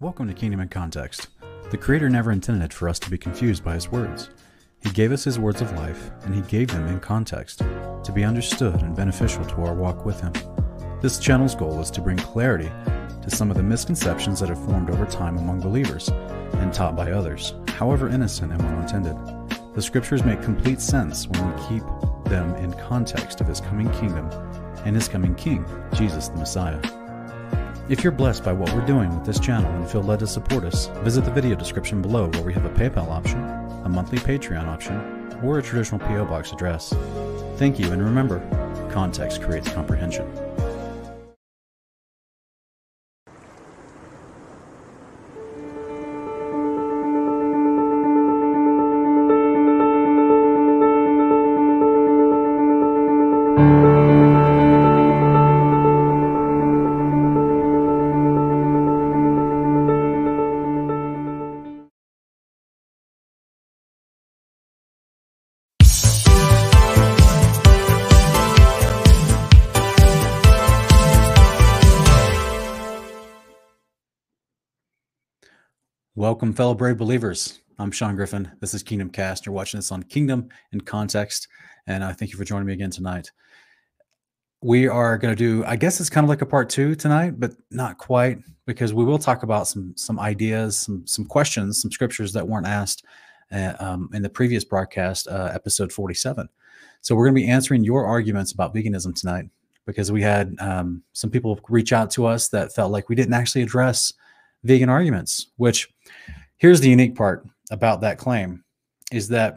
Welcome to Kingdom in Context. The Creator never intended for us to be confused by His words. He gave us His words of life, and He gave them in context to be understood and beneficial to our walk with Him. This channel's goal is to bring clarity to some of the misconceptions that have formed over time among believers and taught by others, however innocent and well intended. The scriptures make complete sense when we keep them in context of His coming kingdom and His coming King, Jesus the Messiah. If you're blessed by what we're doing with this channel and feel led to support us, visit the video description below where we have a PayPal option, a monthly Patreon option, or a traditional P.O. Box address. Thank you, and remember, context creates comprehension. Welcome, fellow brave believers. I'm Sean Griffin. This is Kingdom Cast. You're watching this on Kingdom in Context, and I thank you for joining me again tonight. We are going to do, I guess it's kind of like a part two tonight, but not quite, because we will talk about some some ideas, some some questions, some scriptures that weren't asked uh, um, in the previous broadcast, uh, episode 47. So we're going to be answering your arguments about veganism tonight, because we had um, some people reach out to us that felt like we didn't actually address vegan arguments, which here's the unique part about that claim is that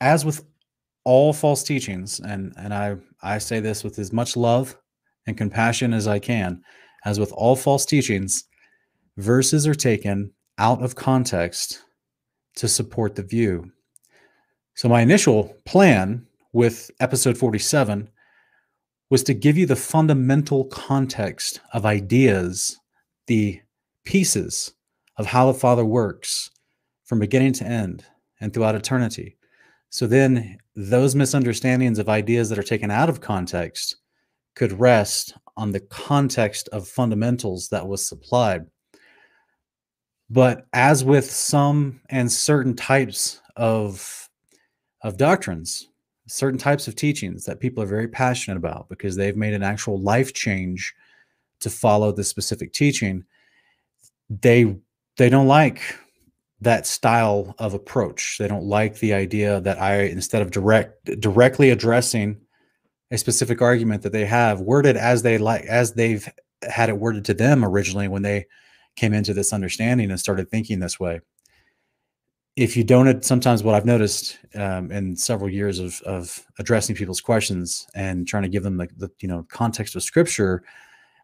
as with all false teachings, and, and I, I say this with as much love and compassion as I can, as with all false teachings, verses are taken out of context to support the view. So, my initial plan with episode 47 was to give you the fundamental context of ideas the pieces of how the Father works from beginning to end and throughout eternity. So then those misunderstandings of ideas that are taken out of context could rest on the context of fundamentals that was supplied. But as with some and certain types of, of doctrines, certain types of teachings that people are very passionate about because they've made an actual life change to follow the specific teaching they they don't like that style of approach. They don't like the idea that i instead of direct directly addressing a specific argument that they have worded as they like as they've had it worded to them originally when they came into this understanding and started thinking this way. If you don't sometimes what i've noticed um, in several years of, of addressing people's questions and trying to give them the, the you know context of scripture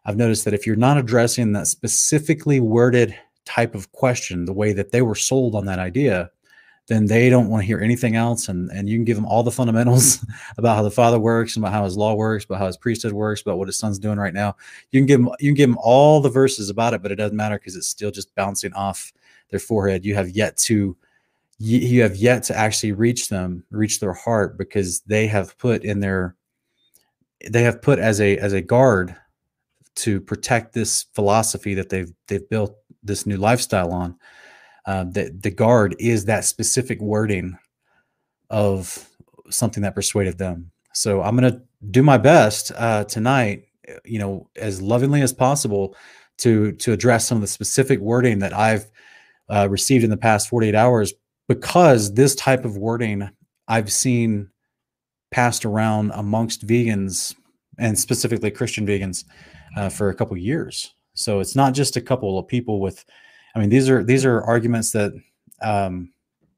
I've noticed that if you're not addressing that specifically worded type of question, the way that they were sold on that idea, then they don't want to hear anything else. And, and you can give them all the fundamentals about how the Father works, about how his law works, about how his priesthood works, about what his son's doing right now. You can give them, you can give them all the verses about it, but it doesn't matter because it's still just bouncing off their forehead. You have yet to you have yet to actually reach them, reach their heart, because they have put in their they have put as a as a guard to protect this philosophy that they've they've built this new lifestyle on. Uh, the the guard is that specific wording of something that persuaded them. So I'm going to do my best uh, tonight, you know, as lovingly as possible to to address some of the specific wording that I've uh, received in the past 48 hours, because this type of wording I've seen passed around amongst vegans and specifically Christian vegans uh, for a couple years. So it's not just a couple of people with, I mean, these are these are arguments that um,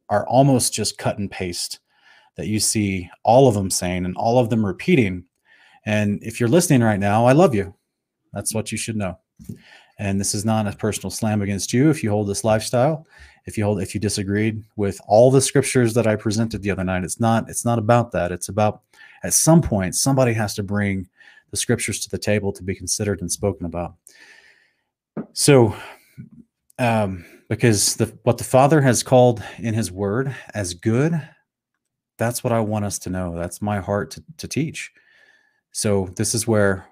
are almost just cut and paste that you see all of them saying and all of them repeating. And if you're listening right now, I love you. That's what you should know. And this is not a personal slam against you if you hold this lifestyle. If you hold if you disagreed with all the scriptures that I presented the other night, it's not it's not about that. It's about at some point somebody has to bring the scriptures to the table to be considered and spoken about. So, um, because the what the Father has called in His Word as good, that's what I want us to know. That's my heart to, to teach. So this is where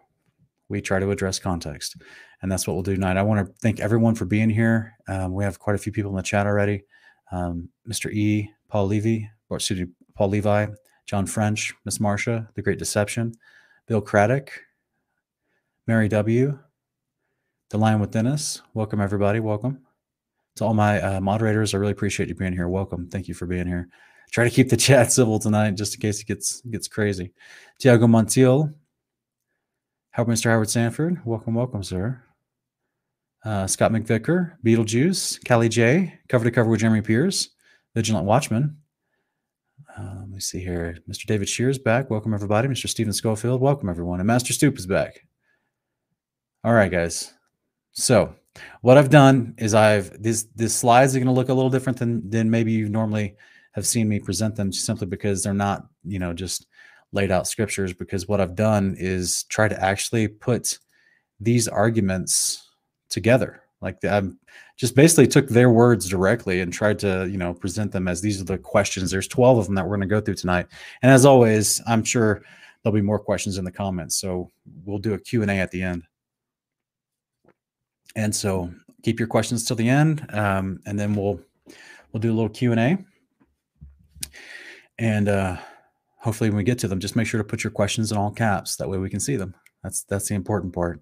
we try to address context. And that's what we'll do tonight. I want to thank everyone for being here. Um, we have quite a few people in the chat already. Um, Mr. E, Paul Levy, or excuse me, Paul Levi, John French, Miss Marcia, The Great Deception, Bill Craddock, Mary W., The Lion with Dennis. Welcome, everybody. Welcome. To all my uh, moderators, I really appreciate you being here. Welcome. Thank you for being here. Try to keep the chat civil tonight, just in case it gets gets crazy. Tiago Montiel, Howard Mr. Howard Sanford. Welcome, welcome, sir. Uh, Scott McVicker, Beetlejuice, Callie J, cover to cover with Jeremy Pierce, Vigilant Watchman. Uh, let me see here. Mr. David Shears back. Welcome, everybody. Mr. Stephen Schofield. Welcome, everyone. And Master Stoop is back. All right, guys. So, what I've done is I've these these slides are going to look a little different than than maybe you normally have seen me present them, simply because they're not you know just laid out scriptures. Because what I've done is try to actually put these arguments together. Like I just basically took their words directly and tried to, you know, present them as these are the questions. There's 12 of them that we're going to go through tonight. And as always, I'm sure there'll be more questions in the comments. So we'll do a Q&A at the end. And so keep your questions till the end. Um, and then we'll, we'll do a little Q&A. And uh, hopefully when we get to them, just make sure to put your questions in all caps. That way we can see them. That's, that's the important part.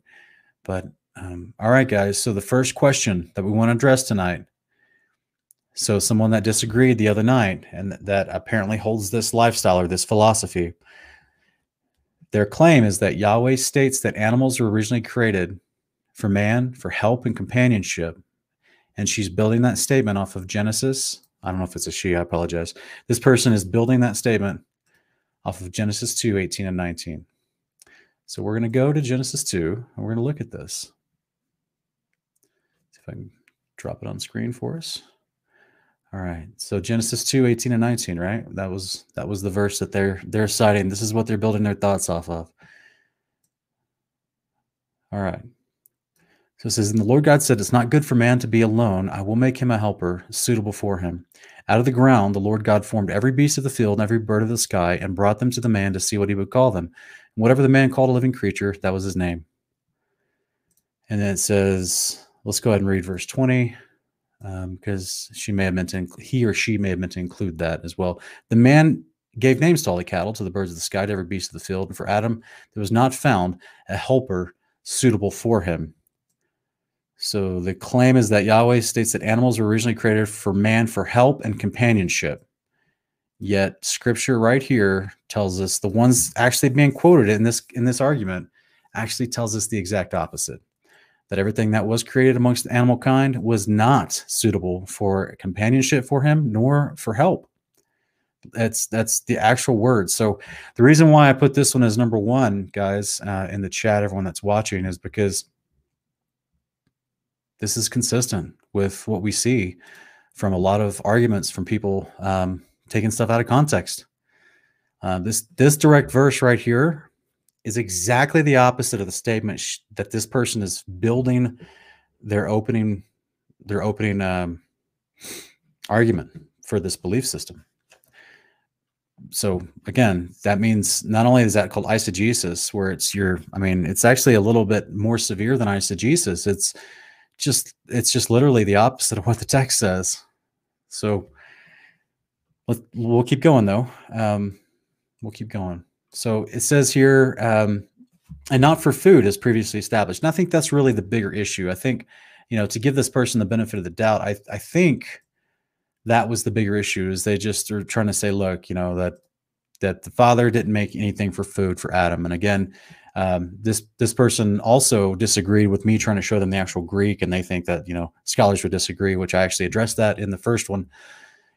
But um, all right, guys. So the first question that we want to address tonight. So someone that disagreed the other night and that apparently holds this lifestyle or this philosophy. Their claim is that Yahweh states that animals were originally created for man, for help and companionship. And she's building that statement off of Genesis. I don't know if it's a she, I apologize. This person is building that statement off of Genesis 2 18 and 19. So we're going to go to Genesis 2 and we're going to look at this. I can drop it on screen for us. All right. So Genesis 2, 18 and 19, right? That was that was the verse that they're they're citing. This is what they're building their thoughts off of. All right. So it says, And the Lord God said, It's not good for man to be alone. I will make him a helper suitable for him. Out of the ground, the Lord God formed every beast of the field and every bird of the sky and brought them to the man to see what he would call them. And whatever the man called a living creature, that was his name. And then it says, Let's go ahead and read verse 20 because um, she may have meant to, he or she may have meant to include that as well. The man gave names to all the cattle, to the birds of the sky, to every beast of the field. And for Adam, there was not found a helper suitable for him. So the claim is that Yahweh states that animals were originally created for man for help and companionship. Yet scripture right here tells us the ones actually being quoted in this in this argument actually tells us the exact opposite that everything that was created amongst animal kind was not suitable for companionship for him nor for help. That's that's the actual word. So the reason why I put this one as number one, guys, uh, in the chat, everyone that's watching, is because this is consistent with what we see from a lot of arguments from people um, taking stuff out of context. Uh, this this direct verse right here is exactly the opposite of the statement sh- that this person is building their opening their opening um, argument for this belief system. So again, that means not only is that called eisegesis, where it's your, I mean, it's actually a little bit more severe than eisegesis. It's just, it's just literally the opposite of what the text says. So let, we'll keep going though. Um, we'll keep going. So it says here, um, and not for food as previously established. And I think that's really the bigger issue. I think, you know, to give this person the benefit of the doubt, I, I think that was the bigger issue is they just are trying to say, look, you know, that that the father didn't make anything for food for Adam. And again, um, this this person also disagreed with me trying to show them the actual Greek, and they think that you know scholars would disagree, which I actually addressed that in the first one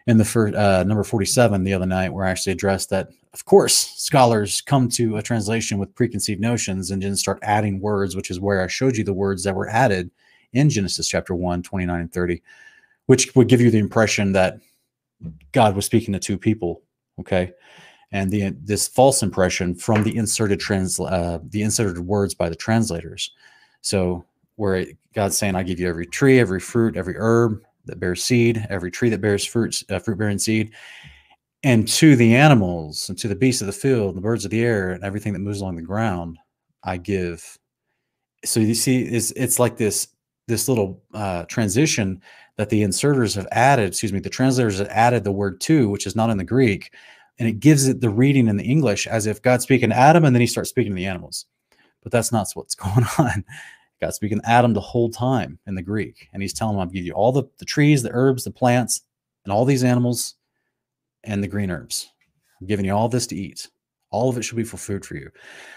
in the first uh, number 47 the other night where I actually addressed that of course scholars come to a translation with preconceived notions and then start adding words which is where I showed you the words that were added in Genesis chapter 1 29 and 30 which would give you the impression that God was speaking to two people okay? And the this false impression from the inserted trans uh, the inserted words by the translators. So where God's saying I give you every tree every fruit every herb that bears seed, every tree that bears fruit, uh, fruit bearing seed, and to the animals and to the beasts of the field, the birds of the air, and everything that moves along the ground, I give so you see, it's it's like this this little uh, transition that the inserters have added. Excuse me, the translators have added the word "to," which is not in the Greek, and it gives it the reading in the English as if God's speaking to Adam, and then he starts speaking to the animals. But that's not what's going on. God's speaking to Adam the whole time in the Greek, and he's telling him, "I'll give you all the the trees, the herbs, the plants, and all these animals, and the green herbs. I'm giving you all this to eat." All of it should be for food for you.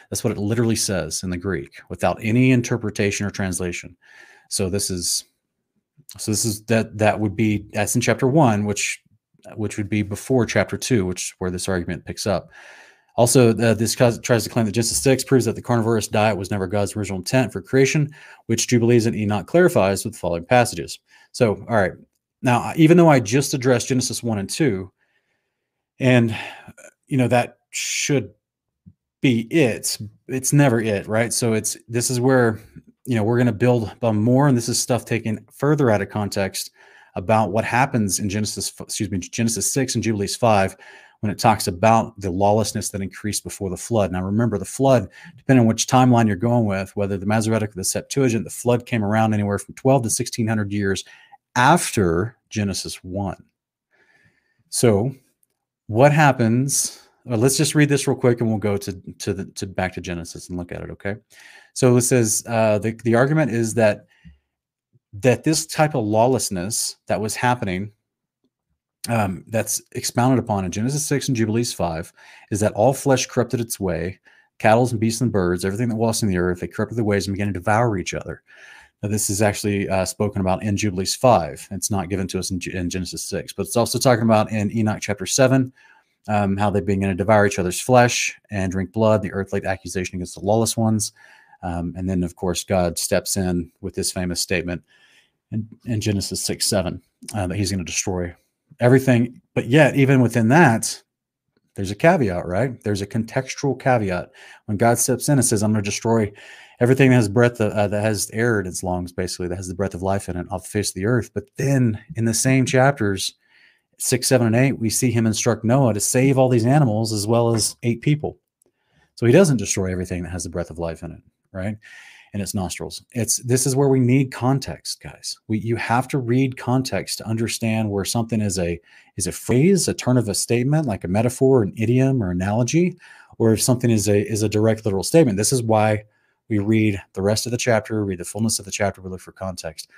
That's what it literally says in the Greek without any interpretation or translation. So this is so this is that that would be that's in chapter 1 which which would be before chapter 2 which where this argument picks up. Also, uh, this tries to claim that Genesis 6 proves that the carnivorous diet was never God's original intent for creation, which Jubilees and Enoch clarifies with the following passages. So, all right. Now, even though I just addressed Genesis 1 and 2, and, you know, that should be it. It's never it, right? So it's this is where you know we're going to build more, and this is stuff taken further out of context about what happens in Genesis, excuse me, Genesis six and Jubilees five, when it talks about the lawlessness that increased before the flood. Now remember, the flood, depending on which timeline you're going with, whether the Masoretic or the Septuagint, the flood came around anywhere from 12 to 1600 years after Genesis one. So what happens well, let's just read this real quick and we'll go to to the to back to Genesis and look at it. Okay, so it says uh, the the argument is that that this type of lawlessness that was happening um, that's expounded upon in Genesis 6 and Jubilees 5 is that all flesh corrupted its way, cattle and beasts and birds, everything that walks in the earth, they corrupted their ways and began to devour each other. This is actually uh, spoken about in Jubilees 5. It's not given to us in, in Genesis 6, but it's also talking about in Enoch chapter 7, um, how they begin to devour each other's flesh and drink blood, the earth laid accusation against the lawless ones. Um, and then, of course, God steps in with this famous statement in, in Genesis 6 7 uh, that he's going to destroy everything. But yet, even within that, there's a caveat, right? There's a contextual caveat. When God steps in and says, I'm going to destroy everything that has breath, uh, that has air in its lungs, basically, that has the breath of life in it off the face of the earth. But then in the same chapters, six, seven, and eight, we see him instruct Noah to save all these animals as well as eight people. So he doesn't destroy everything that has the breath of life in it, right? In its nostrils. It's this is where we need context, guys. We you have to read context to understand where something is a is a phrase, a turn of a statement, like a metaphor, an idiom, or analogy, or if something is a is a direct literal statement. This is why we read the rest of the chapter, read the fullness of the chapter, we look for context.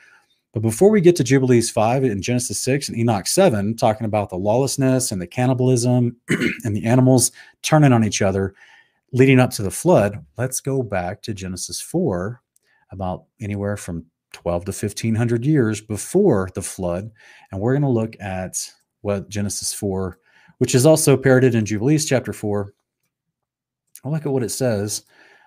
But before we get to Jubilees 5 and Genesis 6 and Enoch 7, talking about the lawlessness and the cannibalism and the animals turning on each other leading up to the flood, let's go back to Genesis 4, about anywhere from 12 to 1500 years before the flood. And we're going to look at what Genesis 4, which is also parroted in Jubilees chapter 4. I'll look at what it says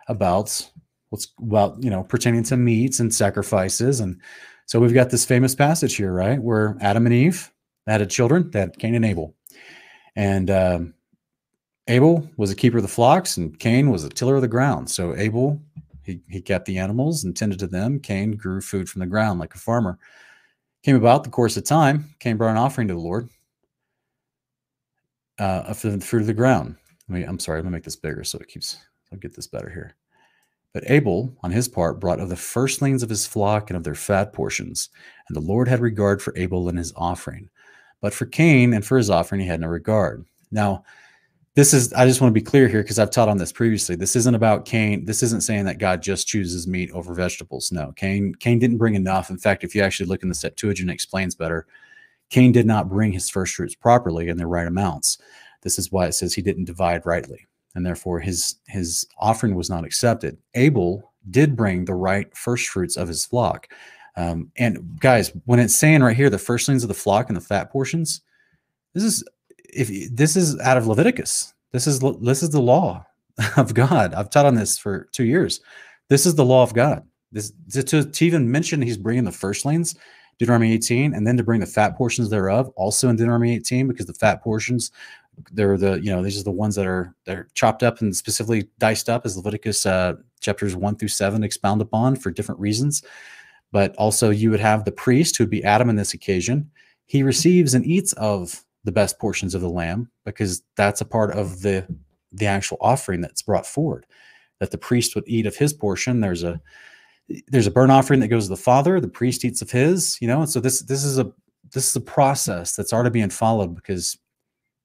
about what's about, you know, pertaining to meats and sacrifices and so we've got this famous passage here, right, where Adam and Eve had children, had Cain and Abel. And um, Abel was a keeper of the flocks, and Cain was a tiller of the ground. So Abel, he, he kept the animals and tended to them. Cain grew food from the ground like a farmer. Came about the course of time, Cain brought an offering to the Lord uh, of the fruit of the ground. Me, I'm sorry, I'm gonna make this bigger so it keeps, I'll get this better here. But Abel, on his part, brought of the firstlings of his flock and of their fat portions. And the Lord had regard for Abel and his offering. But for Cain and for his offering, he had no regard. Now, this is, I just want to be clear here because I've taught on this previously. This isn't about Cain. This isn't saying that God just chooses meat over vegetables. No, Cain, Cain didn't bring enough. In fact, if you actually look in the Septuagint, it explains better. Cain did not bring his first fruits properly in the right amounts. This is why it says he didn't divide rightly and therefore his his offering was not accepted. Abel did bring the right first fruits of his flock. Um, and guys, when it's saying right here the firstlings of the flock and the fat portions, this is if this is out of Leviticus. This is this is the law of God. I've taught on this for two years. This is the law of God. This to, to even mention he's bringing the firstlings, Deuteronomy 18, and then to bring the fat portions thereof, also in Deuteronomy 18, because the fat portions they're the you know these are the ones that are they're chopped up and specifically diced up as Leviticus uh, chapters one through seven expound upon for different reasons. But also you would have the priest who would be Adam in this occasion. He receives and eats of the best portions of the lamb because that's a part of the the actual offering that's brought forward. That the priest would eat of his portion. There's a there's a burnt offering that goes to the father, the priest eats of his, you know. And so this this is a this is a process that's already being followed because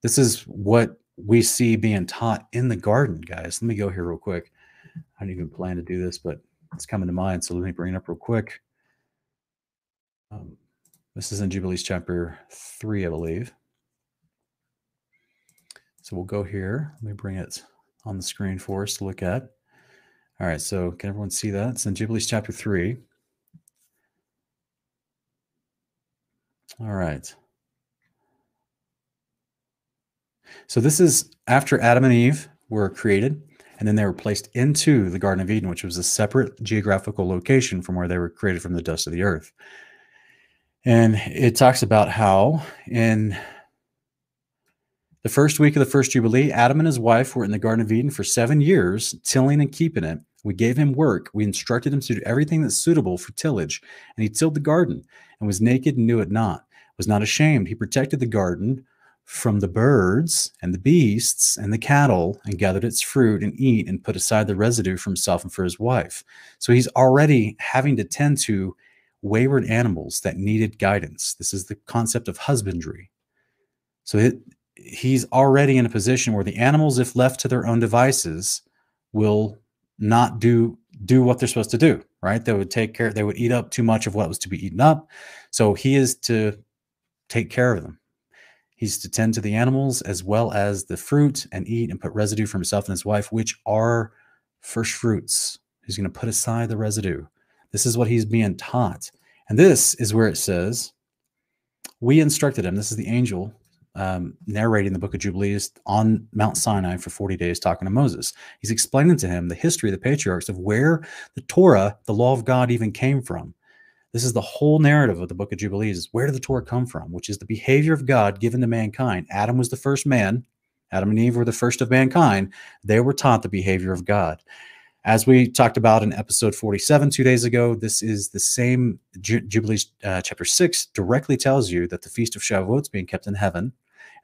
this is what we see being taught in the garden, guys. Let me go here real quick. I didn't even plan to do this, but it's coming to mind. So let me bring it up real quick. Um, this is in Jubilees chapter three, I believe. So we'll go here. Let me bring it on the screen for us to look at. All right, so can everyone see that? It's in Jubilees chapter 3. All right. So this is after Adam and Eve were created, and then they were placed into the Garden of Eden, which was a separate geographical location from where they were created from the dust of the earth. And it talks about how in the first week of the first Jubilee, Adam and his wife were in the Garden of Eden for seven years, tilling and keeping it. We gave him work. We instructed him to do everything that's suitable for tillage. And he tilled the garden and was naked and knew it not, was not ashamed. He protected the garden from the birds and the beasts and the cattle and gathered its fruit and eat and put aside the residue for himself and for his wife. So he's already having to tend to wayward animals that needed guidance. This is the concept of husbandry. So it, he's already in a position where the animals, if left to their own devices, will not do do what they're supposed to do. Right? They would take care. They would eat up too much of what was to be eaten up. So he is to take care of them. He's to tend to the animals as well as the fruit and eat and put residue for himself and his wife, which are first fruits. He's going to put aside the residue. This is what he's being taught. And this is where it says, We instructed him. This is the angel um, narrating the book of Jubilees on Mount Sinai for 40 days, talking to Moses. He's explaining to him the history of the patriarchs of where the Torah, the law of God, even came from. This is the whole narrative of the book of Jubilees. Is where did the Torah come from? Which is the behavior of God given to mankind. Adam was the first man. Adam and Eve were the first of mankind. They were taught the behavior of God. As we talked about in episode 47 two days ago, this is the same Jubilees uh, chapter 6 directly tells you that the Feast of Shavuot is being kept in heaven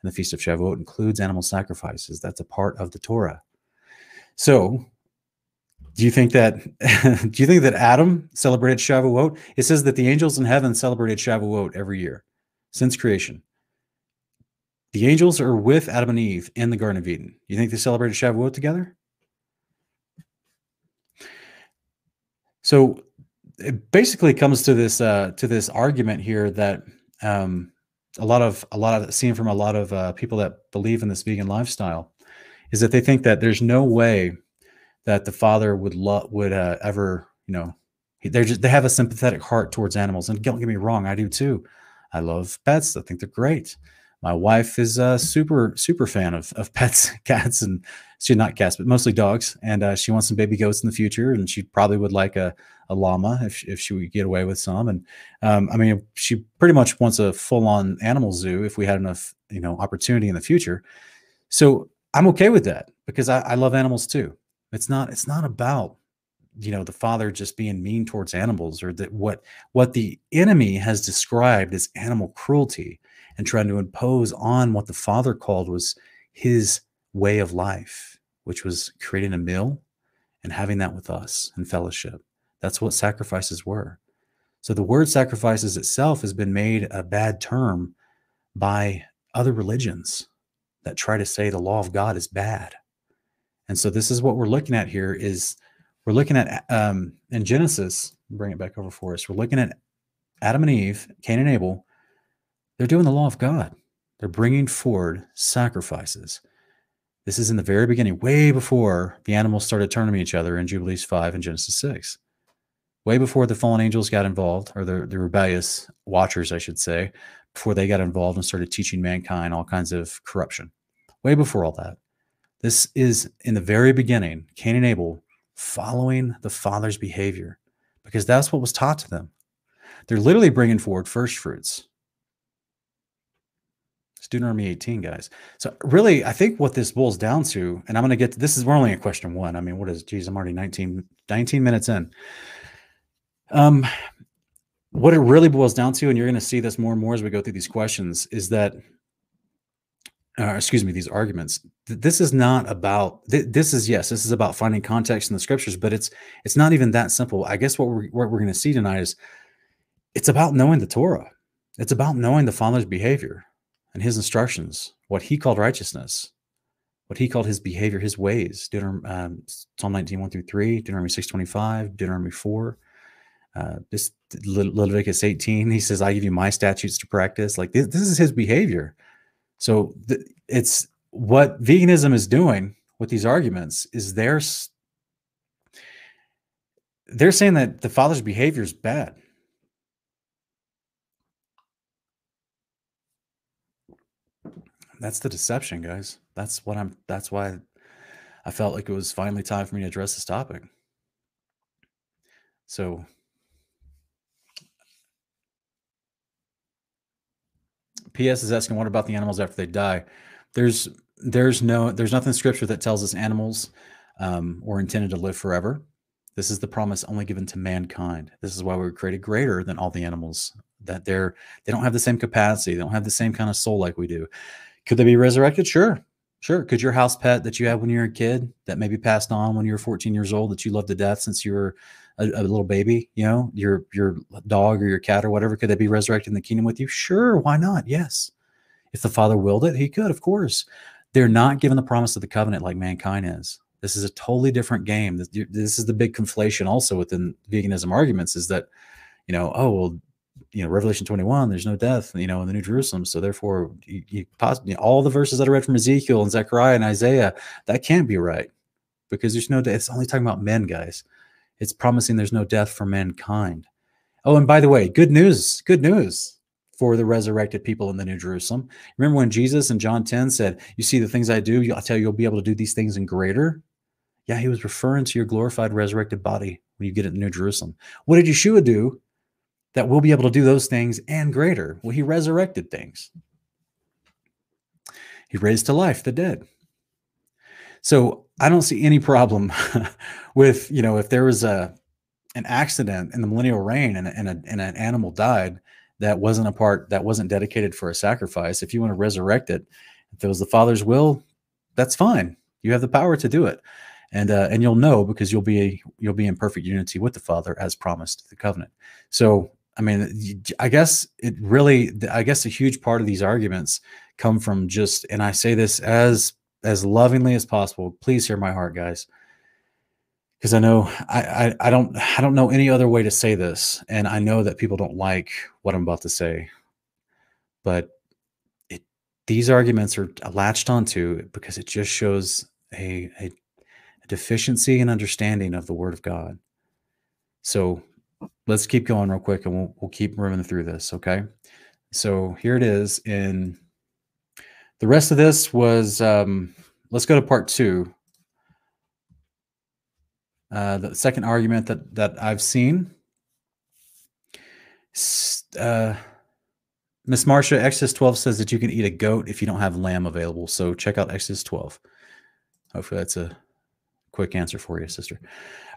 and the Feast of Shavuot includes animal sacrifices. That's a part of the Torah. So, do you think that do you think that Adam celebrated Shavuot? It says that the angels in heaven celebrated Shavuot every year since creation. The angels are with Adam and Eve in the Garden of Eden. You think they celebrated Shavuot together? So it basically comes to this uh, to this argument here that um, a lot of a lot of seen from a lot of uh, people that believe in this vegan lifestyle is that they think that there's no way that the father would love would uh, ever you know they're just they have a sympathetic heart towards animals and don't get me wrong i do too. I love pets i think they're great. My wife is a super super fan of, of pets cats and she's not cats but mostly dogs and uh, she wants some baby goats in the future and she probably would like a, a llama if, if she would get away with some and um, i mean she pretty much wants a full-on animal zoo if we had enough you know opportunity in the future. So i'm okay with that because I, I love animals too it's not it's not about you know the father just being mean towards animals or that what what the enemy has described as animal cruelty and trying to impose on what the father called was his way of life, which was creating a meal and having that with us in fellowship. That's what sacrifices were. So the word sacrifices itself has been made a bad term by other religions that try to say the law of God is bad. And so this is what we're looking at here is we're looking at um, in Genesis, bring it back over for us. We're looking at Adam and Eve, Cain and Abel, they're doing the law of God. They're bringing forward sacrifices. This is in the very beginning, way before the animals started turning to each other in Jubilees 5 and Genesis 6. Way before the fallen angels got involved, or the, the rebellious watchers, I should say, before they got involved and started teaching mankind all kinds of corruption. Way before all that. This is in the very beginning, Cain and Abel following the father's behavior because that's what was taught to them. They're literally bringing forward first fruits. Deuteronomy 18, guys. So really, I think what this boils down to, and I'm going to get this is we're only in question one. I mean, what is geez, I'm already 19, 19 minutes in. Um, what it really boils down to, and you're going to see this more and more as we go through these questions, is that uh, excuse me, these arguments. This is not about. this is yes, this is about finding context in the scriptures, but it's it's not even that simple. I guess what we're what we're going to see tonight is it's about knowing the Torah. It's about knowing the Father's behavior and His instructions, what He called righteousness, what He called His behavior, His ways. Deuteronomy, um, Psalm 19, 1 through 3, Deuteronomy 6, 25, Deuteronomy 4. Uh, this Leviticus 18, he says, I give you my statutes to practice. Like this, this is his behavior. So th- it's what veganism is doing with these arguments is they're they're saying that the father's behavior is bad. That's the deception, guys. That's what I'm that's why I felt like it was finally time for me to address this topic. So PS is asking, what about the animals after they die? There's there's no there's nothing in scripture that tells us animals um, were intended to live forever. This is the promise only given to mankind. This is why we were created greater than all the animals. That they're they don't have the same capacity. They don't have the same kind of soul like we do. Could they be resurrected? Sure, sure. Could your house pet that you had when you were a kid that maybe passed on when you were 14 years old that you loved to death since you were a, a, little baby, you know, your your dog or your cat or whatever, could they be resurrected in the kingdom with you? Sure, why not? Yes. If the Father willed it, he could, of course. They're not given the promise of the covenant like mankind is. This is a totally different game. This, is the big conflation also within veganism arguments is that, you know, oh, well, you know, Revelation 21, there's no death, you know, in the New Jerusalem. So therefore, you, you possibly all the verses that I read from Ezekiel and Zechariah and Isaiah, that can't be right because there's no death. It's only talking about men, guys. It's promising there's no death for mankind. Oh, and by the way, good news, good news for the resurrected people in the New Jerusalem. Remember when Jesus in John 10 said, You see the things I do, I'll tell you, you'll be able to do these things in greater? Yeah, he was referring to your glorified, resurrected body when you get it in the New Jerusalem. What did Yeshua do that we'll be able to do those things and greater? Well, he resurrected things. He raised to life the dead. So I don't see any problem with, you know, if there was a an accident in the millennial reign and, and, a, and an animal died that wasn't a part that wasn't dedicated for a sacrifice. If you want to resurrect it, if it was the Father's will, that's fine. You have the power to do it, and uh, and you'll know because you'll be you'll be in perfect unity with the Father as promised the covenant. So I mean, I guess it really, I guess a huge part of these arguments come from just, and I say this as as lovingly as possible. Please hear my heart, guys, because I know I, I, I don't I don't know any other way to say this, and I know that people don't like what I'm about to say, but it these arguments are latched onto because it just shows a, a, a deficiency in understanding of the Word of God. So let's keep going real quick, and we'll we'll keep moving through this. Okay, so here it is in the rest of this was um, let's go to part two. Uh, the second argument that that I've seen. Uh, Miss Marcia, Exodus 12 says that you can eat a goat if you don't have lamb available. So check out Exodus 12. Hopefully that's a quick answer for you, sister.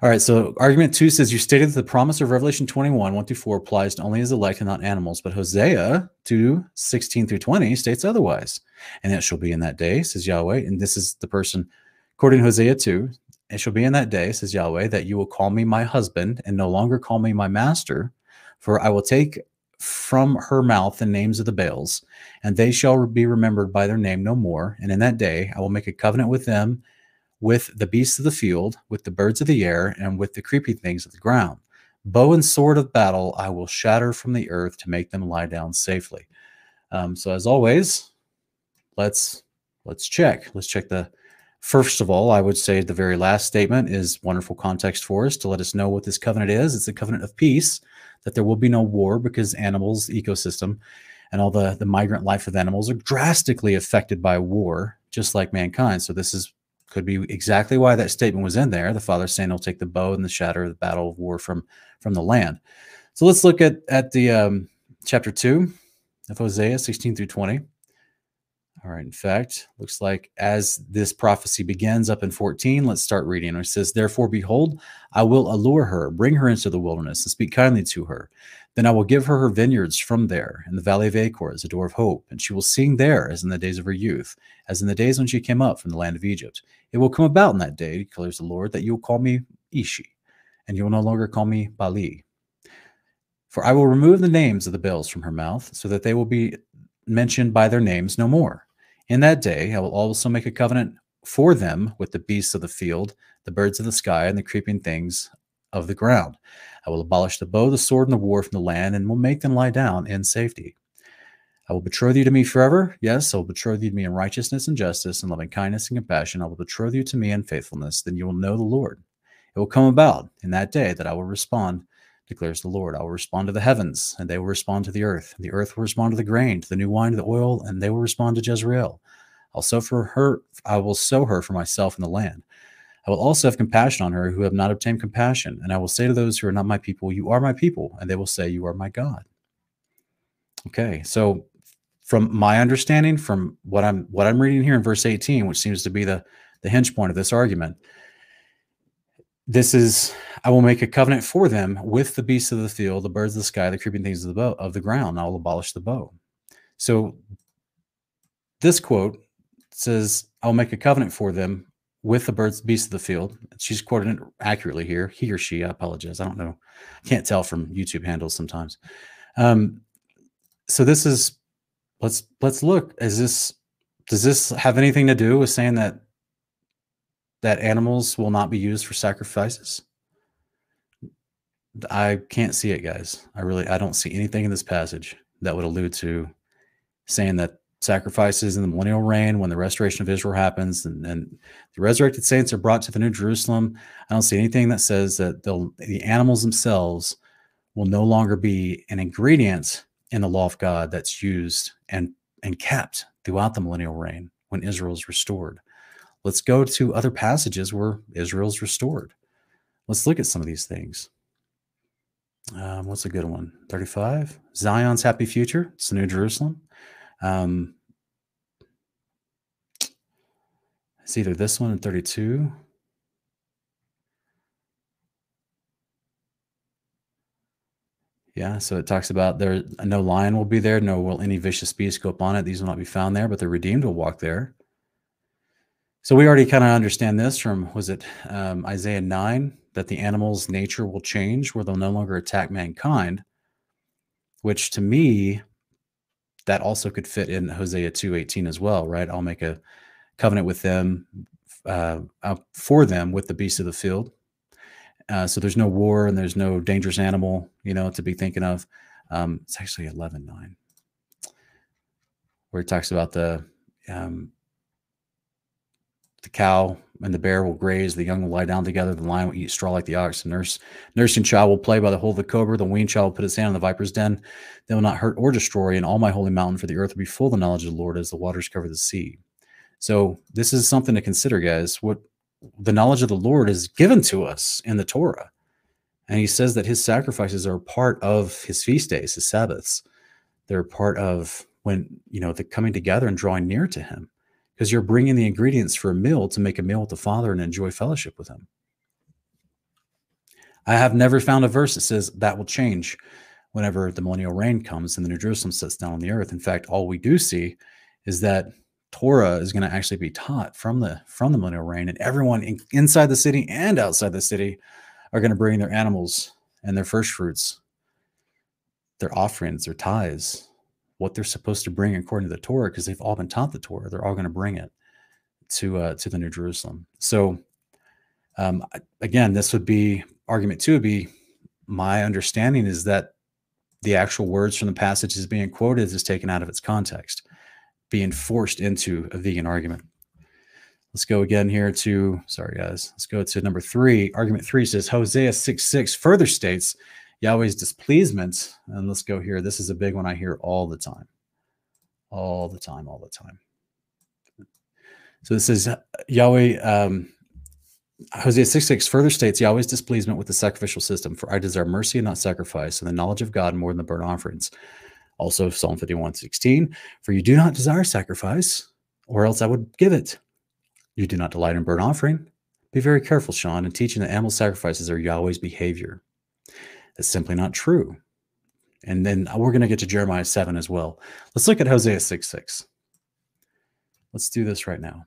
All right. So argument two says you stated that the promise of Revelation 21, 1 through 4 applies to only as elect and not animals, but Hosea 2, 16 through 20 states otherwise. And it shall be in that day, says Yahweh. And this is the person, according to Hosea 2, it shall be in that day, says Yahweh, that you will call me my husband and no longer call me my master, for I will take from her mouth the names of the Baals, and they shall be remembered by their name no more. And in that day I will make a covenant with them with the beasts of the field, with the birds of the air, and with the creeping things of the ground. Bow and sword of battle I will shatter from the earth to make them lie down safely. Um, so as always, let's let's check. Let's check the first of all. I would say the very last statement is wonderful context for us to let us know what this covenant is. It's a covenant of peace, that there will be no war because animals, ecosystem, and all the the migrant life of animals are drastically affected by war, just like mankind. So this is could be exactly why that statement was in there. The father saying he'll take the bow and the shatter of the battle of war from from the land. So let's look at at the um, chapter two of Hosea, 16 through 20. All right. In fact, looks like as this prophecy begins up in 14, let's start reading. It says, Therefore, behold, I will allure her, bring her into the wilderness, and speak kindly to her. Then I will give her her vineyards from there, in the valley of Achor, as a door of hope, and she will sing there as in the days of her youth, as in the days when she came up from the land of Egypt. It will come about in that day, declares the Lord, that you will call me Ishi, and you will no longer call me Baali. For I will remove the names of the Baals from her mouth, so that they will be mentioned by their names no more. In that day I will also make a covenant for them with the beasts of the field, the birds of the sky, and the creeping things of the ground. I will abolish the bow, the sword, and the war from the land, and will make them lie down in safety. I will betroth you to me forever. Yes, I will betroth you to me in righteousness and justice and loving kindness and compassion. I will betroth you to me in faithfulness. Then you will know the Lord. It will come about in that day that I will respond, declares the Lord. I will respond to the heavens, and they will respond to the earth. The earth will respond to the grain, to the new wine, to the oil, and they will respond to Jezreel. I'll sow for her, I will sow her for myself in the land. I will also have compassion on her who have not obtained compassion, and I will say to those who are not my people, You are my people, and they will say, You are my God. Okay, so from my understanding, from what I'm what I'm reading here in verse 18, which seems to be the the hinge point of this argument, this is I will make a covenant for them with the beasts of the field, the birds of the sky, the creeping things of the bow of the ground. I will abolish the bow. So this quote says, I'll make a covenant for them with the birds, beasts of the field. She's quoting it accurately here. He or she, I apologize. I don't know. Can't tell from YouTube handles sometimes. Um, so this is let's let's look. Is this does this have anything to do with saying that that animals will not be used for sacrifices? I can't see it, guys. I really I don't see anything in this passage that would allude to saying that sacrifices in the millennial reign when the restoration of Israel happens and, the resurrected saints are brought to the New Jerusalem. I don't see anything that says that the animals themselves will no longer be an ingredient in the law of God that's used and, and kept throughout the millennial reign when Israel is restored. Let's go to other passages where Israel's restored. Let's look at some of these things. Um, what's a good one? 35. Zion's happy future. It's the New Jerusalem. Um, it's either this one and 32. Yeah, so it talks about there no lion will be there, no will any vicious beast go upon it. These will not be found there, but the redeemed will walk there. So we already kind of understand this from was it um, Isaiah nine that the animal's nature will change, where they'll no longer attack mankind. Which to me that also could fit in Hosea 2:18 as well, right? I'll make a covenant with them uh, for them with the beasts of the field. Uh, so there's no war and there's no dangerous animal, you know, to be thinking of. Um, it's actually 11:9, where it talks about the um, the cow and the bear will graze, the young will lie down together, the lion will eat straw like the ox, the nurse nursing child will play by the hole of the cobra, the weaned child will put his hand on the viper's den. They will not hurt or destroy in all my holy mountain, for the earth will be full of the knowledge of the Lord as the waters cover the sea. So this is something to consider, guys. What the knowledge of the Lord is given to us in the Torah. And he says that his sacrifices are part of his feast days, his Sabbaths. They're part of when, you know, the coming together and drawing near to him because you're bringing the ingredients for a meal to make a meal with the Father and enjoy fellowship with Him. I have never found a verse that says that will change whenever the millennial reign comes and the New Jerusalem sits down on the earth. In fact, all we do see is that Torah is going to actually be taught from the from the millennial reign, and everyone in, inside the city and outside the city are going to bring their animals and their first fruits, their offerings, their tithes, what they're supposed to bring according to the Torah, because they've all been taught the Torah. They're all going to bring it to uh, to the New Jerusalem. So um, again, this would be argument two. Would be my understanding is that the actual words from the passage is being quoted is taken out of its context, being forced into a vegan argument. Let's go again here to, sorry guys, let's go to number three. Argument three says Hosea 6 6 further states Yahweh's displeasement. And let's go here. This is a big one I hear all the time. All the time, all the time. So this is Yahweh, um, Hosea 6 6 further states Yahweh's displeasement with the sacrificial system. For I desire mercy and not sacrifice, and the knowledge of God more than the burnt offerings. Also, Psalm 51 16. For you do not desire sacrifice, or else I would give it. You do not delight in burnt offering. Be very careful, Sean, in teaching that animal sacrifices are Yahweh's behavior. That's simply not true. And then uh, we're going to get to Jeremiah 7 as well. Let's look at Hosea 6 6. Let's do this right now.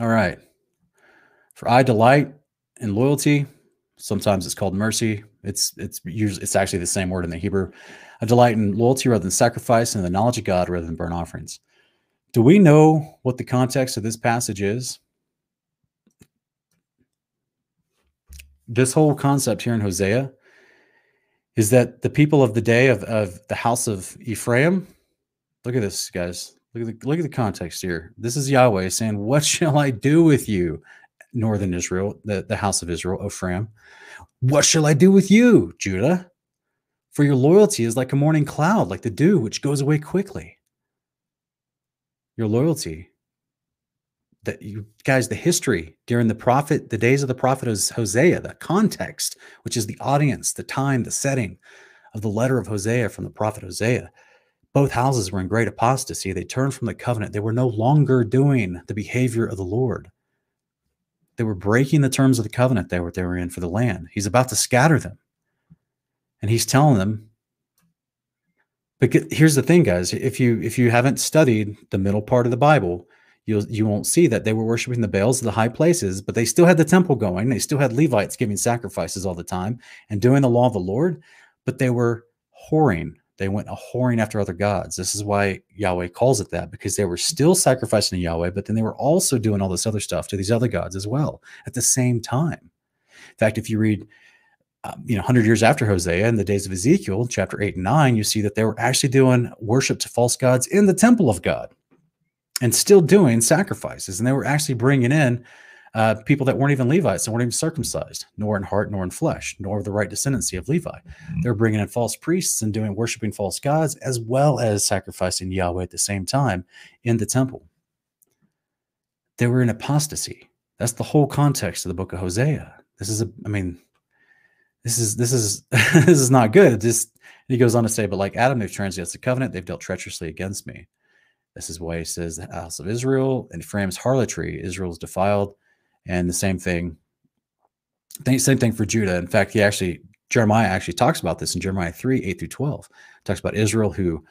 All right. For I delight in loyalty. Sometimes it's called mercy. It's it's usually it's actually the same word in the Hebrew. I delight in loyalty rather than sacrifice, and the knowledge of God rather than burnt offerings. Do we know what the context of this passage is? This whole concept here in Hosea is that the people of the day of, of the house of Ephraim, look at this, guys. Look at the look at the context here. This is Yahweh saying, What shall I do with you, northern Israel, the, the house of Israel, Ephraim? What shall I do with you, Judah? For your loyalty is like a morning cloud, like the dew, which goes away quickly your loyalty that you guys the history during the prophet the days of the prophet hosea the context which is the audience the time the setting of the letter of hosea from the prophet hosea. Both houses were in great apostasy. They turned from the covenant. They were no longer doing the behavior of the lord. They were breaking the terms of the covenant they were they were in for the land. He's about to scatter them. And he's telling them but here's the thing, guys. If you if you haven't studied the middle part of the Bible, you'll you won't see that they were worshiping the Baals of the high places, but they still had the temple going. They still had Levites giving sacrifices all the time and doing the law of the Lord, but they were whoring. They went a whoring after other gods. This is why Yahweh calls it that, because they were still sacrificing to Yahweh, but then they were also doing all this other stuff to these other gods as well at the same time. In fact, if you read um, you know, 100 years after Hosea, in the days of Ezekiel, chapter 8 and 9, you see that they were actually doing worship to false gods in the temple of God and still doing sacrifices. And they were actually bringing in uh, people that weren't even Levites, and weren't even circumcised, nor in heart, nor in flesh, nor of the right descendancy of Levi. Mm-hmm. They're bringing in false priests and doing worshiping false gods, as well as sacrificing Yahweh at the same time in the temple. They were in apostasy. That's the whole context of the book of Hosea. This is a, I mean, this is this is this is not good. This he goes on to say, but like Adam, they've transgressed the covenant, they've dealt treacherously against me. This is why he says the house of Israel and Ephraim's harlotry, Israel is defiled, and the same thing. Same thing for Judah. In fact, he actually Jeremiah actually talks about this in Jeremiah 3, 8 through 12. Talks about Israel who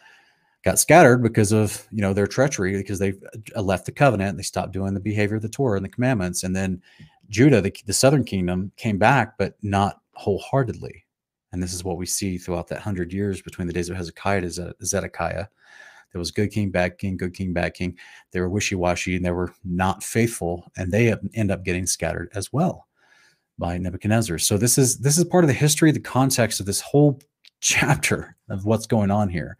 got scattered because of you know their treachery, because they uh, left the covenant, they stopped doing the behavior of the Torah and the commandments, and then Judah, the, the southern kingdom, came back, but not wholeheartedly. And this is what we see throughout that hundred years between the days of Hezekiah to Zedekiah. There was good king, bad king, good king, bad king. They were wishy washy and they were not faithful, and they end up getting scattered as well by Nebuchadnezzar. So this is this is part of the history, the context of this whole chapter of what's going on here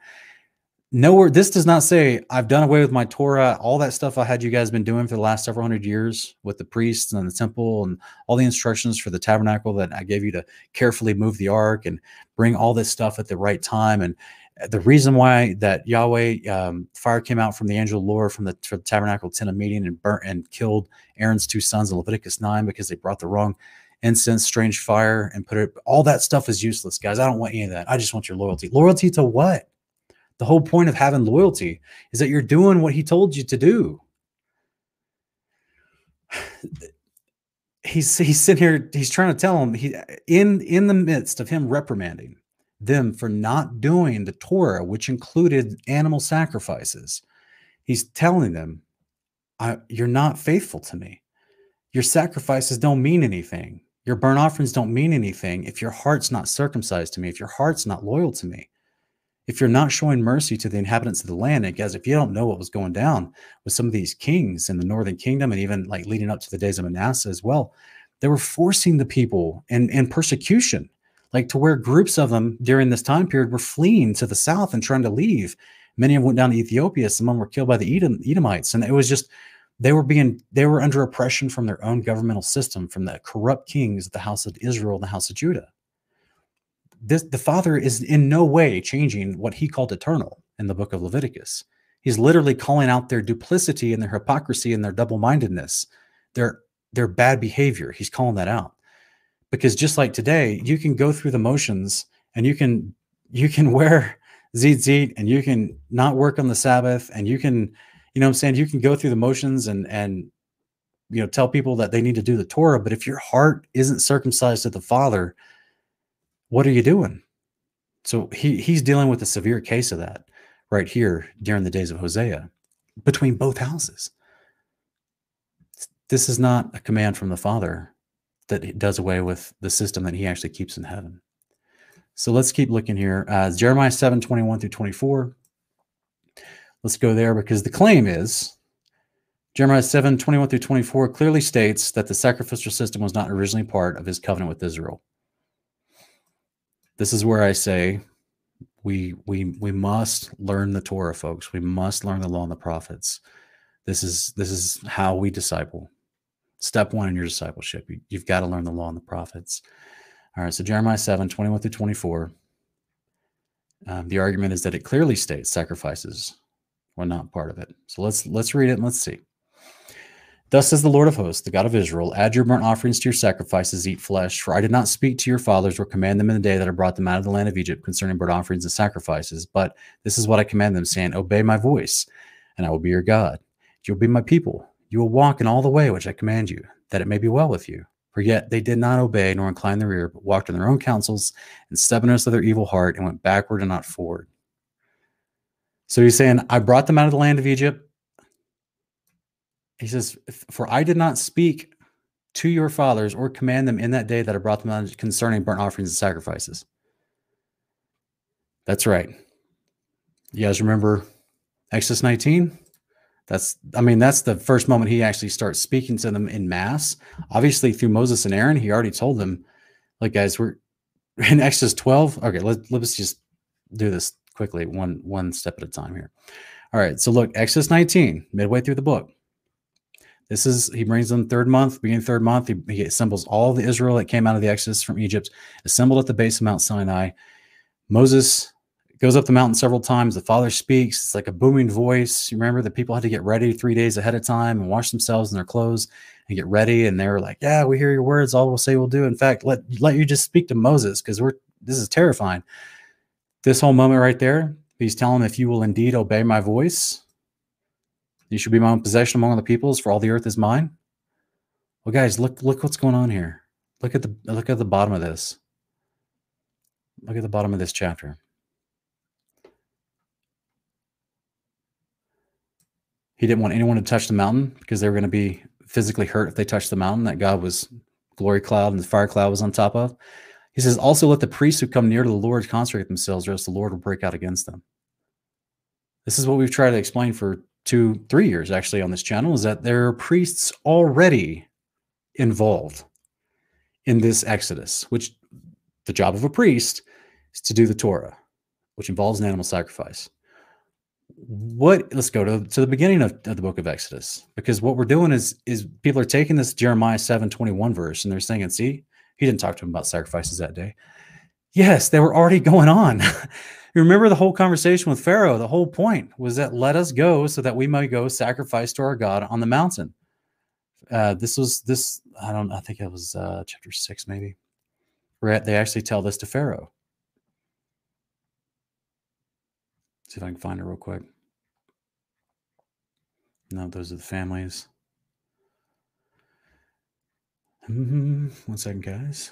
nowhere this does not say i've done away with my torah all that stuff i had you guys been doing for the last several hundred years with the priests and the temple and all the instructions for the tabernacle that i gave you to carefully move the ark and bring all this stuff at the right time and the reason why that yahweh um, fire came out from the angel lord from the, from the tabernacle tent of meeting and burnt and killed aaron's two sons in leviticus 9 because they brought the wrong incense strange fire and put it all that stuff is useless guys. I don't want any of that. I just want your loyalty. Loyalty to what? The whole point of having loyalty is that you're doing what he told you to do. He's he's sitting here, he's trying to tell him he in in the midst of him reprimanding them for not doing the Torah, which included animal sacrifices. He's telling them, You're not faithful to me. Your sacrifices don't mean anything. Your burnt offerings don't mean anything if your heart's not circumcised to me, if your heart's not loyal to me if you're not showing mercy to the inhabitants of the land, and guys, if you don't know what was going down with some of these kings in the northern kingdom, and even like leading up to the days of Manasseh as well, they were forcing the people and, in persecution, like to where groups of them during this time period were fleeing to the south and trying to leave. Many of them went down to Ethiopia. Some of them were killed by the Edom, Edomites, and it was just they were being they were under oppression from their own governmental system, from the corrupt kings of the house of Israel the house of Judah this the father is in no way changing what he called eternal in the book of leviticus he's literally calling out their duplicity and their hypocrisy and their double-mindedness their their bad behavior he's calling that out because just like today you can go through the motions and you can you can wear tzitzit and you can not work on the sabbath and you can you know i'm saying you can go through the motions and and you know tell people that they need to do the torah but if your heart isn't circumcised to the father what are you doing? So he he's dealing with a severe case of that right here during the days of Hosea between both houses. This is not a command from the Father that does away with the system that he actually keeps in heaven. So let's keep looking here. Uh, Jeremiah 7 21 through 24. Let's go there because the claim is Jeremiah 7 21 through 24 clearly states that the sacrificial system was not originally part of his covenant with Israel. This is where I say we we we must learn the Torah, folks. We must learn the law and the prophets. This is this is how we disciple. Step one in your discipleship. You, you've got to learn the law and the prophets. All right, so Jeremiah 7, 21 through 24. Um, the argument is that it clearly states sacrifices were not part of it. So let's let's read it and let's see. Thus says the Lord of hosts, the God of Israel, add your burnt offerings to your sacrifices, eat flesh, for I did not speak to your fathers or command them in the day that I brought them out of the land of Egypt concerning burnt offerings and sacrifices. But this is what I command them, saying, Obey my voice, and I will be your God. You'll be my people. You will walk in all the way which I command you, that it may be well with you. For yet they did not obey nor incline their ear, but walked in their own counsels and stubbornness of their evil heart, and went backward and not forward. So he's saying, I brought them out of the land of Egypt he says, For I did not speak to your fathers or command them in that day that I brought them out concerning burnt offerings and sacrifices. That's right. You guys remember Exodus 19? That's, I mean, that's the first moment he actually starts speaking to them in mass. Obviously, through Moses and Aaron, he already told them, like, guys, we're in Exodus 12. Okay, let, let's just do this quickly, one one step at a time here. All right, so look, Exodus 19, midway through the book. This is he brings them third month, beginning third month. He, he assembles all the Israel that came out of the Exodus from Egypt, assembled at the base of Mount Sinai. Moses goes up the mountain several times. The Father speaks. It's like a booming voice. You remember the people had to get ready three days ahead of time and wash themselves in their clothes and get ready. And they were like, "Yeah, we hear your words. All we'll say we'll do. In fact, let let you just speak to Moses because we're this is terrifying." This whole moment right there, he's telling them, "If you will indeed obey my voice." You should be my own possession among the peoples, for all the earth is mine. Well, guys, look look what's going on here. Look at the look at the bottom of this. Look at the bottom of this chapter. He didn't want anyone to touch the mountain because they were going to be physically hurt if they touched the mountain that God was glory cloud and the fire cloud was on top of. He says, also let the priests who come near to the Lord consecrate themselves, or else the Lord will break out against them. This is what we've tried to explain for two, three years actually on this channel is that there are priests already involved in this Exodus, which the job of a priest is to do the Torah, which involves an animal sacrifice. What let's go to, to the beginning of, of the book of Exodus, because what we're doing is is people are taking this Jeremiah 7 21 verse and they're saying, see, he didn't talk to him about sacrifices that day. Yes, they were already going on. You remember the whole conversation with Pharaoh. The whole point was that let us go so that we might go sacrifice to our God on the mountain. Uh, this was this. I don't. I think it was uh, chapter six, maybe. Where they actually tell this to Pharaoh. See if I can find it real quick. No, those are the families. Mm-hmm. One second, guys.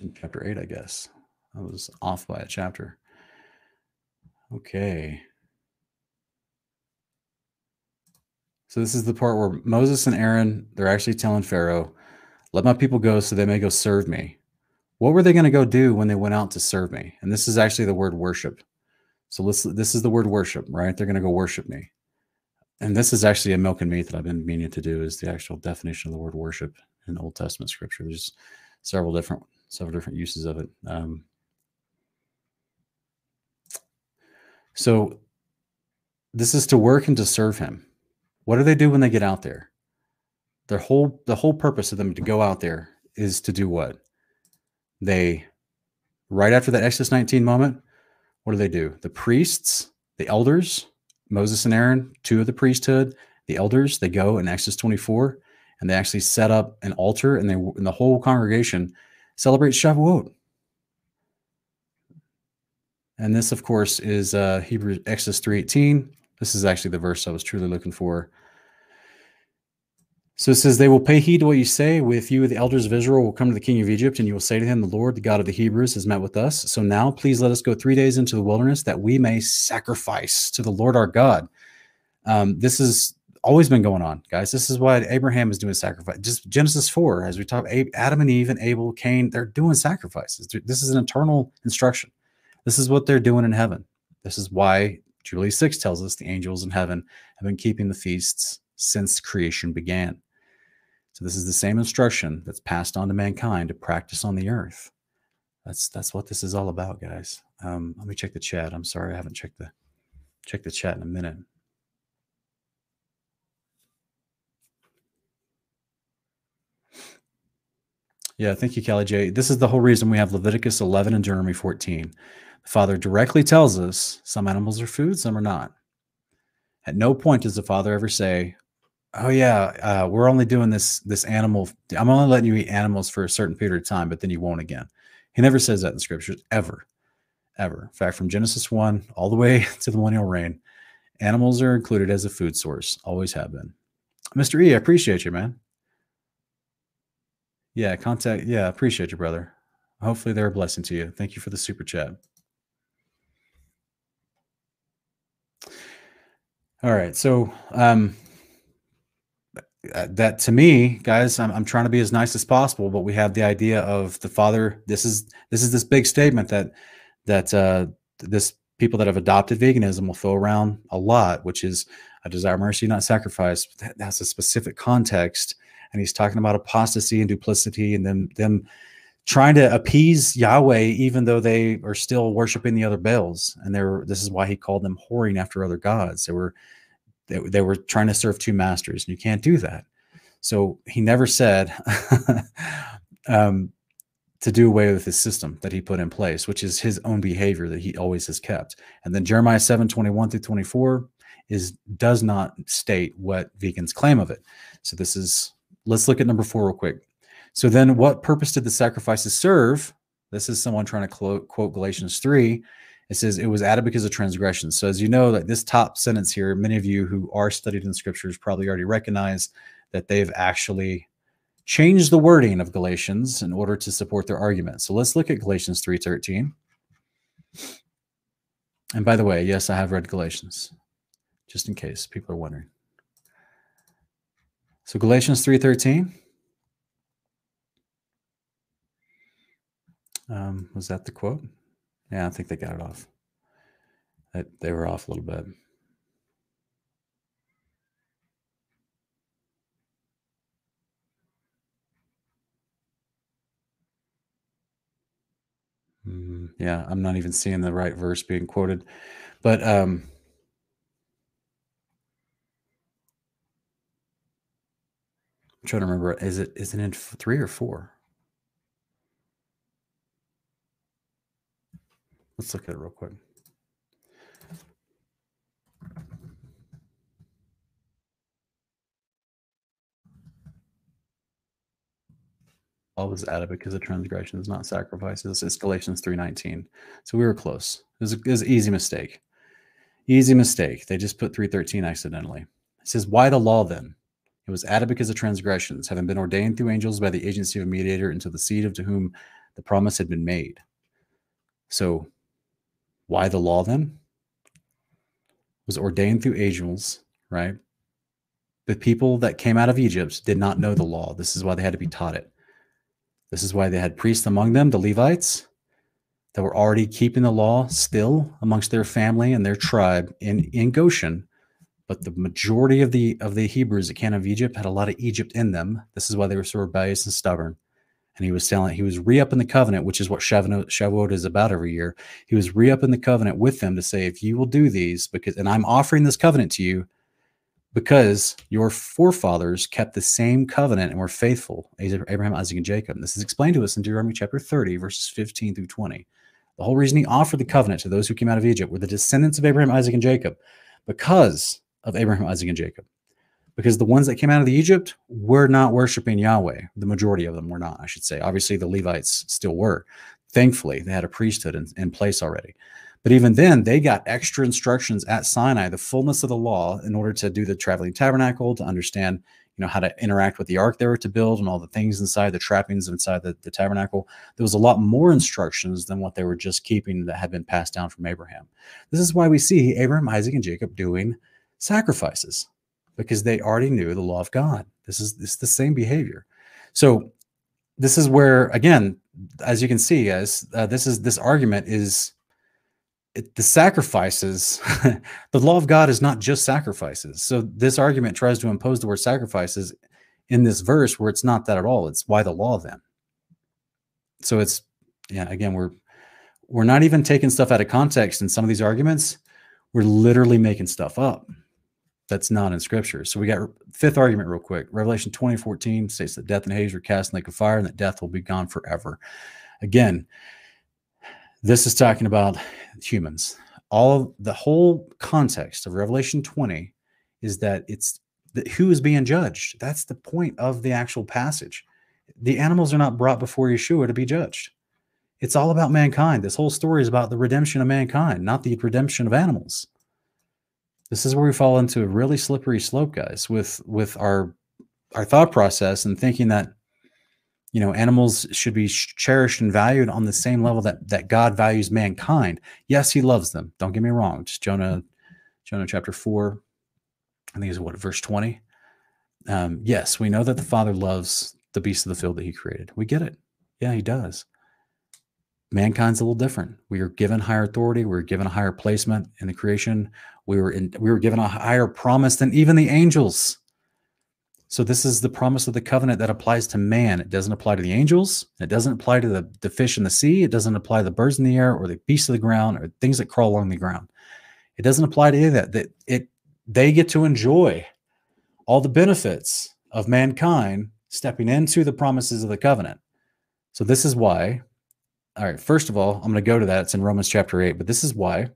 in chapter eight, I guess. I was off by a chapter. Okay. So this is the part where Moses and Aaron, they're actually telling Pharaoh, let my people go so they may go serve me. What were they going to go do when they went out to serve me? And this is actually the word worship. So let's, this is the word worship, right? They're going to go worship me. And this is actually a milk and meat that I've been meaning to do is the actual definition of the word worship in Old Testament scripture. There's several different several different uses of it. Um, so this is to work and to serve him. What do they do when they get out there? Their whole the whole purpose of them to go out there is to do what? They right after that Exodus 19 moment, what do they do? The priests, the elders, Moses and Aaron, two of the priesthood, the elders, they go in Exodus 24 and they actually set up an altar and they and the whole congregation celebrate Shavuot. And this, of course, is uh, Hebrew Exodus 3.18. This is actually the verse I was truly looking for. So it says, They will pay heed to what you say. With you, the elders of Israel will come to the king of Egypt, and you will say to him, The Lord, the God of the Hebrews, has met with us. So now please let us go three days into the wilderness that we may sacrifice to the Lord our God. Um, this has always been going on, guys. This is why Abraham is doing sacrifice. Just Genesis 4, as we talk, Adam and Eve and Abel, Cain, they're doing sacrifices. This is an eternal instruction. This is what they're doing in heaven. This is why Jubilee 6 tells us the angels in heaven have been keeping the feasts since creation began. So this is the same instruction that's passed on to mankind to practice on the earth. That's that's what this is all about, guys. Um, let me check the chat. I'm sorry, I haven't checked the checked the chat in a minute. Yeah, thank you, Kelly J. This is the whole reason we have Leviticus 11 and Deuteronomy 14. The Father directly tells us some animals are food, some are not. At no point does the Father ever say, oh yeah uh, we're only doing this this animal i'm only letting you eat animals for a certain period of time but then you won't again. He never says that in scriptures ever ever. In fact from genesis 1 all the way to the millennial reign animals are included as a food source always have been. Mr e i appreciate you man. Yeah contact yeah appreciate you brother. Hopefully they're a blessing to you. Thank you for the super chat. All right so um that to me guys I'm, I'm trying to be as nice as possible but we have the idea of the father this is this is this big statement that that uh this people that have adopted veganism will throw around a lot which is a desire mercy not sacrifice. That, that's a specific context and he's talking about apostasy and duplicity and them them trying to appease Yahweh even though they are still worshiping the other Baals and they're this is why he called them whoring after other gods. They were they, they were trying to serve two masters, and you can't do that. So he never said um, to do away with his system that he put in place, which is his own behavior that he always has kept. And then Jeremiah 7 21 through 24 is does not state what vegans claim of it. So this is let's look at number four real quick. So then what purpose did the sacrifices serve? This is someone trying to quote, quote Galatians 3 it says it was added because of transgression. So as you know, that this top sentence here, many of you who are studied in scriptures probably already recognize that they've actually changed the wording of Galatians in order to support their argument. So let's look at Galatians 3:13. And by the way, yes, I have read Galatians, just in case people are wondering. So Galatians 3:13. Um, was that the quote? Yeah, I think they got it off. They, were off a little bit. Mm, yeah, I'm not even seeing the right verse being quoted, but um, I'm trying to remember. Is it is it in three or four? Let's look at it real quick. All was added because of transgressions, not sacrifices. It's Galatians 3.19. So we were close. It was, it was an easy mistake. Easy mistake. They just put 313 accidentally. It says, Why the law then? It was added because of transgressions, having been ordained through angels by the agency of a mediator into the seed of to whom the promise had been made. So why the law then? Was ordained through angels, right? The people that came out of Egypt did not know the law. This is why they had to be taught it. This is why they had priests among them, the Levites, that were already keeping the law still amongst their family and their tribe in, in Goshen. But the majority of the of the Hebrews that came out of Egypt had a lot of Egypt in them. This is why they were so rebellious and stubborn and he was telling he was re-upping the covenant, which is what Shavuot, Shavuot is about every year. He was re-upping the covenant with them to say, if you will do these, because and I'm offering this covenant to you because your forefathers kept the same covenant and were faithful, Abraham, Isaac, and Jacob. And this is explained to us in Deuteronomy chapter 30, verses 15 through 20. The whole reason he offered the covenant to those who came out of Egypt were the descendants of Abraham, Isaac, and Jacob because of Abraham, Isaac, and Jacob because the ones that came out of the Egypt were not worshiping Yahweh. The majority of them were not, I should say. Obviously, the Levites still were. Thankfully, they had a priesthood in, in place already. But even then, they got extra instructions at Sinai, the fullness of the law, in order to do the traveling tabernacle, to understand, you know, how to interact with the ark they were to build and all the things inside, the trappings inside the, the tabernacle. There was a lot more instructions than what they were just keeping that had been passed down from Abraham. This is why we see Abraham, Isaac, and Jacob doing sacrifices because they already knew the law of God. This is this is the same behavior. So this is where again, as you can see, guys, uh, this is this argument is it, the sacrifices. the law of God is not just sacrifices. So this argument tries to impose the word sacrifices in this verse where it's not that at all. It's why the law then. So it's yeah. Again, we're we're not even taking stuff out of context in some of these arguments. We're literally making stuff up that's not in scripture. So we got fifth argument real quick. Revelation 2014 states that death and Hades are cast in the lake of fire and that death will be gone forever. Again, this is talking about humans. All of the whole context of Revelation 20 is that it's that who is being judged. That's the point of the actual passage. The animals are not brought before Yeshua to be judged. It's all about mankind. This whole story is about the redemption of mankind, not the redemption of animals. This is where we fall into a really slippery slope, guys, with with our our thought process and thinking that you know animals should be cherished and valued on the same level that that God values mankind. Yes, He loves them. Don't get me wrong. Just Jonah, Jonah chapter four, I think is what verse twenty. Um, yes, we know that the Father loves the beasts of the field that He created. We get it. Yeah, He does. Mankind's a little different. We are given higher authority. We are given a higher placement in the creation. We were in, we were given a higher promise than even the angels. So this is the promise of the covenant that applies to man. It doesn't apply to the angels. It doesn't apply to the, the fish in the sea. It doesn't apply to the birds in the air or the beasts of the ground or things that crawl along the ground. It doesn't apply to any of that. That it they get to enjoy all the benefits of mankind stepping into the promises of the covenant. So this is why. All right, first of all, I'm going to go to that. It's in Romans chapter 8, but this is why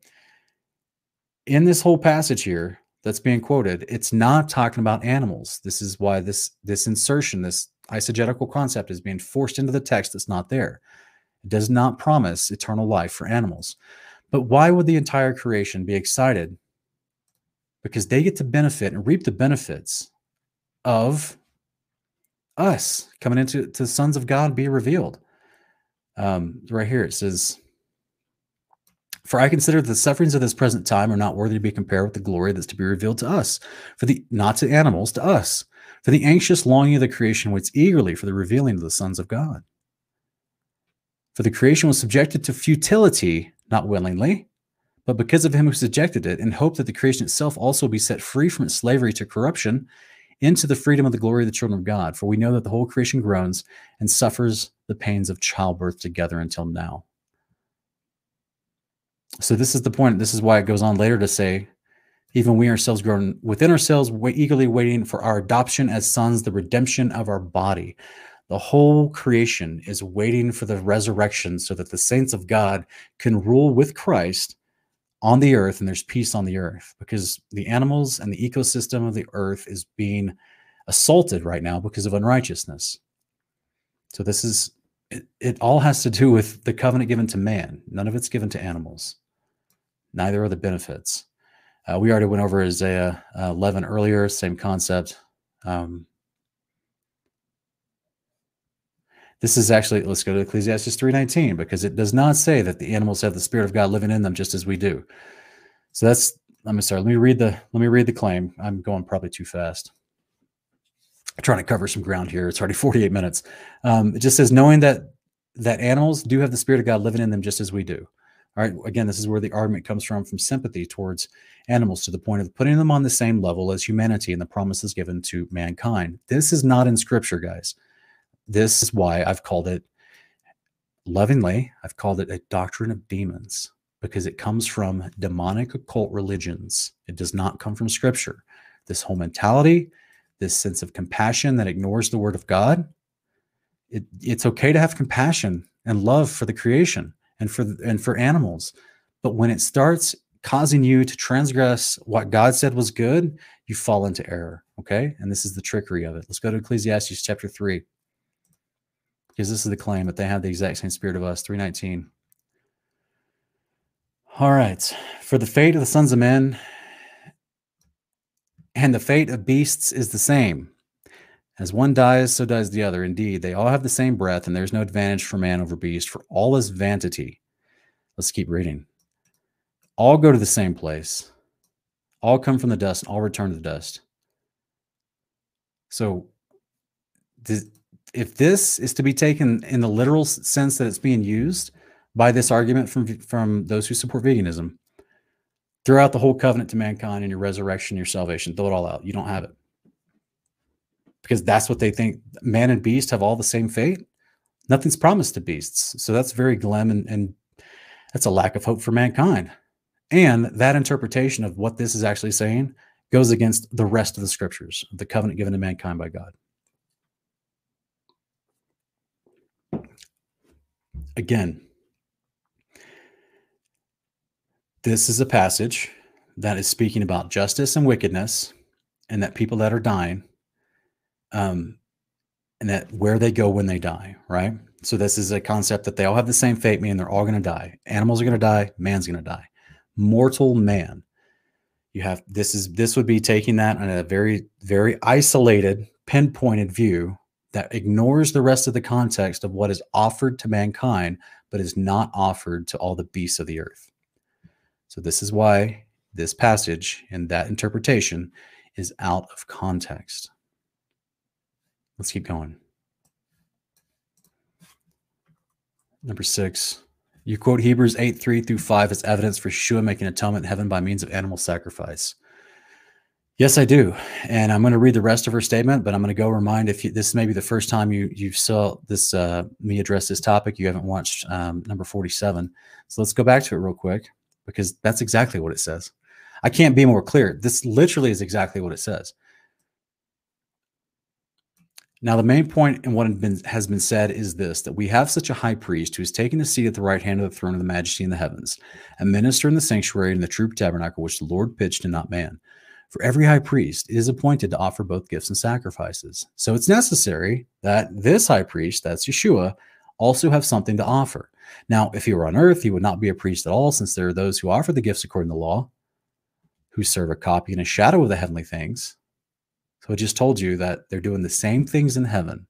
in this whole passage here that's being quoted, it's not talking about animals. This is why this this insertion, this eisegetical concept is being forced into the text that's not there. It does not promise eternal life for animals. But why would the entire creation be excited? Because they get to benefit and reap the benefits of us coming into to the sons of God be revealed. Um, right here it says, for I consider that the sufferings of this present time are not worthy to be compared with the glory that's to be revealed to us, for the not to animals, to us. For the anxious longing of the creation waits eagerly for the revealing of the sons of God. For the creation was subjected to futility, not willingly, but because of him who subjected it, in hope that the creation itself also be set free from its slavery to corruption into the freedom of the glory of the children of God. For we know that the whole creation groans and suffers the pains of childbirth together until now. So this is the point. This is why it goes on later to say, even we ourselves groan within ourselves, eagerly waiting for our adoption as sons, the redemption of our body. The whole creation is waiting for the resurrection so that the saints of God can rule with Christ on the earth and there's peace on the earth because the animals and the ecosystem of the earth is being assaulted right now because of unrighteousness. So this is it, it all has to do with the covenant given to man. None of it's given to animals. Neither are the benefits. Uh, we already went over Isaiah uh, 11 earlier, same concept. Um, this is actually, let's go to Ecclesiastes 3.19 because it does not say that the animals have the spirit of God living in them just as we do. So that's, me start. Let me read the, let me read the claim. I'm going probably too fast. I'm trying to cover some ground here. It's already 48 minutes. Um, it just says, knowing that, that animals do have the spirit of God living in them just as we do. All right. Again, this is where the argument comes from from sympathy towards animals to the point of putting them on the same level as humanity and the promises given to mankind. This is not in scripture, guys. This is why I've called it lovingly, I've called it a doctrine of demons because it comes from demonic occult religions. It does not come from scripture. This whole mentality, this sense of compassion that ignores the word of God, it, it's okay to have compassion and love for the creation and for and for animals. But when it starts causing you to transgress what God said was good, you fall into error. Okay. And this is the trickery of it. Let's go to Ecclesiastes chapter 3. Because this is the claim that they have the exact same spirit of us. 319. All right. For the fate of the sons of men and the fate of beasts is the same. As one dies, so dies the other. Indeed, they all have the same breath, and there's no advantage for man over beast, for all is vanity. Let's keep reading. All go to the same place. All come from the dust, and all return to the dust. So, if this is to be taken in the literal sense that it's being used by this argument from from those who support veganism, throw out the whole covenant to mankind and your resurrection, your salvation. Throw it all out. You don't have it because that's what they think. Man and beast have all the same fate. Nothing's promised to beasts. So that's very glum and, and that's a lack of hope for mankind. And that interpretation of what this is actually saying goes against the rest of the scriptures, the covenant given to mankind by God. Again, this is a passage that is speaking about justice and wickedness, and that people that are dying um, and that where they go when they die, right? So this is a concept that they all have the same fate, meaning they're all going to die. Animals are going to die. Man's going to die. Mortal man. You have this is this would be taking that on a very very isolated, pinpointed view that ignores the rest of the context of what is offered to mankind, but is not offered to all the beasts of the earth. So this is why this passage and that interpretation is out of context. Let's keep going. Number six, you quote Hebrews 8 3 through 5 as evidence for Shua making atonement in heaven by means of animal sacrifice. Yes, I do. And I'm going to read the rest of her statement, but I'm going to go remind if you, this may be the first time you you saw this uh, me address this topic, you haven't watched um, number 47. So let's go back to it real quick because that's exactly what it says. I can't be more clear. This literally is exactly what it says. Now, the main point in what has been, said is this that we have such a high priest who has taken a seat at the right hand of the throne of the majesty in the heavens, a minister in the sanctuary in the true tabernacle which the Lord pitched and not man. For every high priest is appointed to offer both gifts and sacrifices. So it's necessary that this high priest, that's Yeshua, also have something to offer. Now, if he were on earth, he would not be a priest at all, since there are those who offer the gifts according to law, who serve a copy and a shadow of the heavenly things, so I just told you that they're doing the same things in heaven.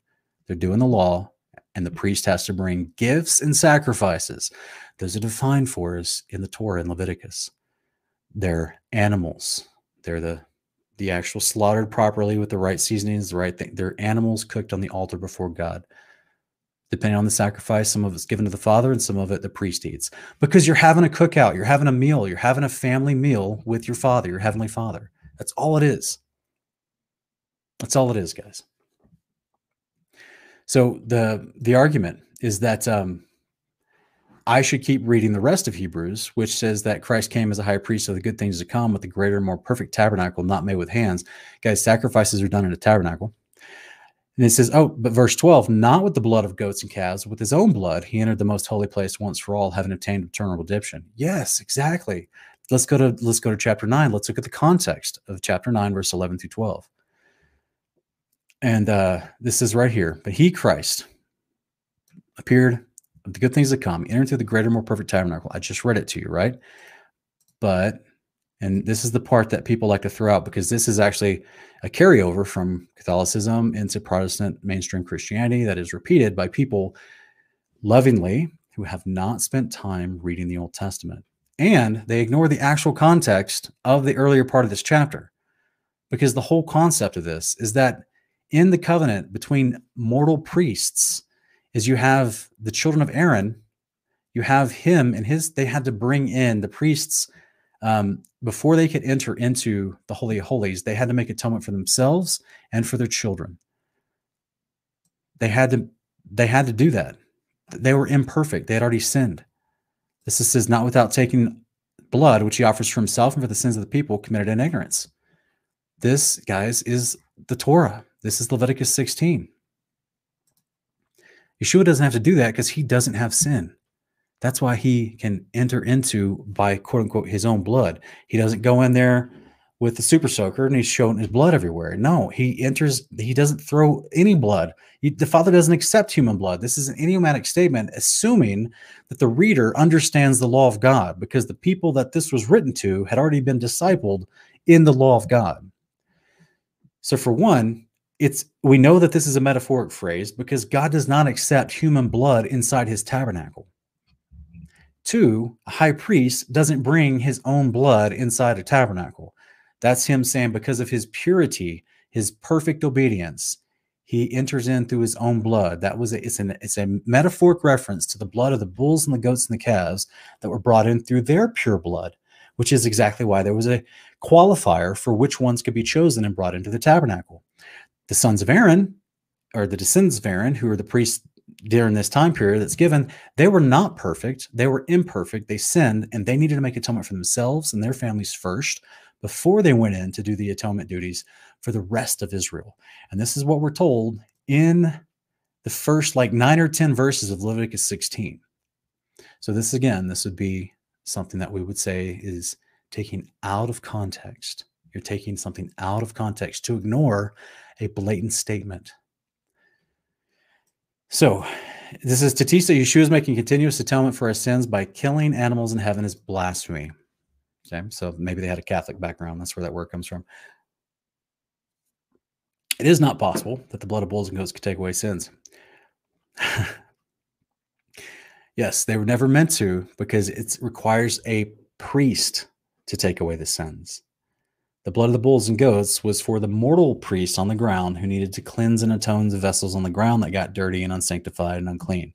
They're doing the law, and the priest has to bring gifts and sacrifices. Those are defined for us in the Torah in Leviticus. They're animals. They're the the actual slaughtered properly with the right seasonings, the right thing. They're animals cooked on the altar before God. Depending on the sacrifice, some of it's given to the Father and some of it the priest eats. Because you're having a cookout, you're having a meal, you're having a family meal with your Father, your Heavenly Father. That's all it is. That's all it is, guys. So the the argument is that um, I should keep reading the rest of Hebrews, which says that Christ came as a high priest of the good things to come with the greater, more perfect tabernacle, not made with hands. Guys, sacrifices are done in a tabernacle. And it says, oh, but verse 12, not with the blood of goats and calves, with his own blood, he entered the most holy place once for all, having obtained eternal redemption. Yes, exactly. Let's go to let's go to chapter 9. Let's look at the context of chapter 9, verse 11 through 12. And uh, this is right here. But he, Christ, appeared the good things to come, entered into the greater, more perfect tabernacle. I just read it to you, right? But, and this is the part that people like to throw out because this is actually a carryover from Catholicism into Protestant mainstream Christianity that is repeated by people lovingly who have not spent time reading the Old Testament. And they ignore the actual context of the earlier part of this chapter because the whole concept of this is that in the covenant between mortal priests is you have the children of Aaron, you have him and his, they had to bring in the priests um, before they could enter into the Holy of Holies, they had to make atonement for themselves and for their children. They had to, they had to do that. They were imperfect. They had already sinned. This says not without taking blood, which he offers for himself and for the sins of the people committed in ignorance. This, guys, is the Torah. This is Leviticus 16. Yeshua doesn't have to do that because he doesn't have sin. That's why he can enter into by quote unquote his own blood. He doesn't go in there with the super soaker and he's showing his blood everywhere. No, he enters, he doesn't throw any blood. He, the Father doesn't accept human blood. This is an idiomatic statement, assuming that the reader understands the law of God because the people that this was written to had already been discipled in the law of God. So, for one, it's we know that this is a metaphoric phrase because God does not accept human blood inside his tabernacle. Two, a high priest doesn't bring his own blood inside a tabernacle. That's him saying, because of his purity, his perfect obedience, he enters in through his own blood. That was a, it's an it's a metaphoric reference to the blood of the bulls and the goats and the calves that were brought in through their pure blood, which is exactly why there was a qualifier for which ones could be chosen and brought into the tabernacle. The sons of Aaron, or the descendants of Aaron, who are the priests during this time period that's given, they were not perfect. They were imperfect. They sinned and they needed to make atonement for themselves and their families first before they went in to do the atonement duties for the rest of Israel. And this is what we're told in the first like nine or 10 verses of Leviticus 16. So, this again, this would be something that we would say is taking out of context. You're taking something out of context to ignore a blatant statement. So, this is Tatista. Yeshua is making continuous atonement for our sins by killing animals in heaven is blasphemy. Okay, so maybe they had a Catholic background. That's where that word comes from. It is not possible that the blood of bulls and goats could take away sins. yes, they were never meant to because it requires a priest to take away the sins. The blood of the bulls and goats was for the mortal priest on the ground who needed to cleanse and atone the vessels on the ground that got dirty and unsanctified and unclean.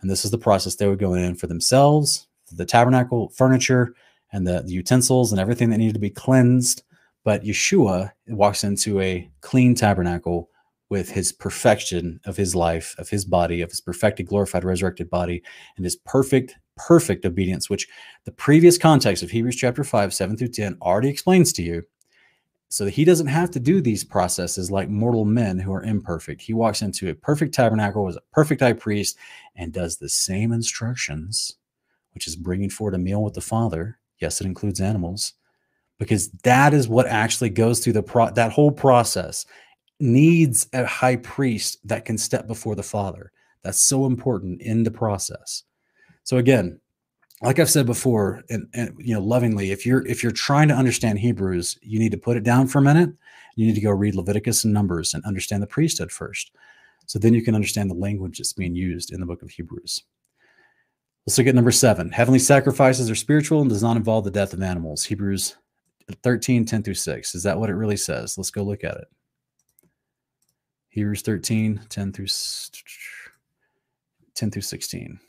And this is the process they would go in for themselves, the tabernacle furniture, and the, the utensils and everything that needed to be cleansed. But Yeshua walks into a clean tabernacle with his perfection of his life, of his body, of his perfected, glorified, resurrected body, and his perfect, perfect obedience, which the previous context of Hebrews chapter 5, 7 through 10 already explains to you. So that he doesn't have to do these processes like mortal men who are imperfect. He walks into a perfect tabernacle as a perfect high priest and does the same instructions, which is bringing forward a meal with the Father Yes, it includes animals because that is what actually goes through the pro that whole process needs a high priest that can step before the father. That's so important in the process. So again, like I've said before, and, and you know, lovingly, if you're if you're trying to understand Hebrews, you need to put it down for a minute. You need to go read Leviticus and Numbers and understand the priesthood first. So then you can understand the language that's being used in the book of Hebrews. Let's look at number seven. Heavenly sacrifices are spiritual and does not involve the death of animals. Hebrews 13, 10 through 6. Is that what it really says? Let's go look at it. Hebrews 13, 10 through 10 through 16.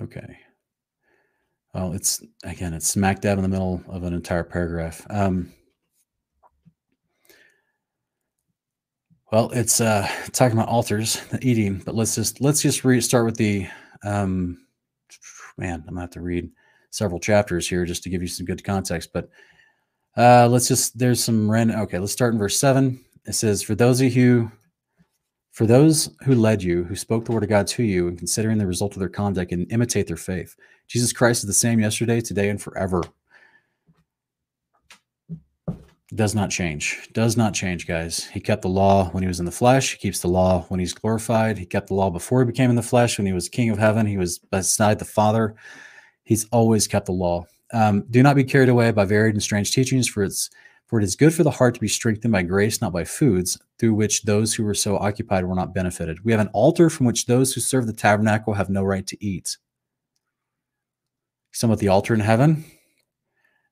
Okay. Well, it's again, it's smack dab in the middle of an entire paragraph. Um, Well, it's uh, talking about altars, eating, but let's just let's just re- start with the um, man. I'm gonna have to read several chapters here just to give you some good context. But uh, let's just there's some random. Okay, let's start in verse seven. It says, "For those of you, for those who led you, who spoke the word of God to you, and considering the result of their conduct and imitate their faith, Jesus Christ is the same yesterday, today, and forever." does not change. Does not change, guys. He kept the law when he was in the flesh. He keeps the law when he's glorified. He kept the law before he became in the flesh. When he was king of heaven, he was beside the Father. He's always kept the law. Um, do not be carried away by varied and strange teachings, for it's for it is good for the heart to be strengthened by grace, not by foods, through which those who were so occupied were not benefited. We have an altar from which those who serve the tabernacle have no right to eat. Some at the altar in heaven,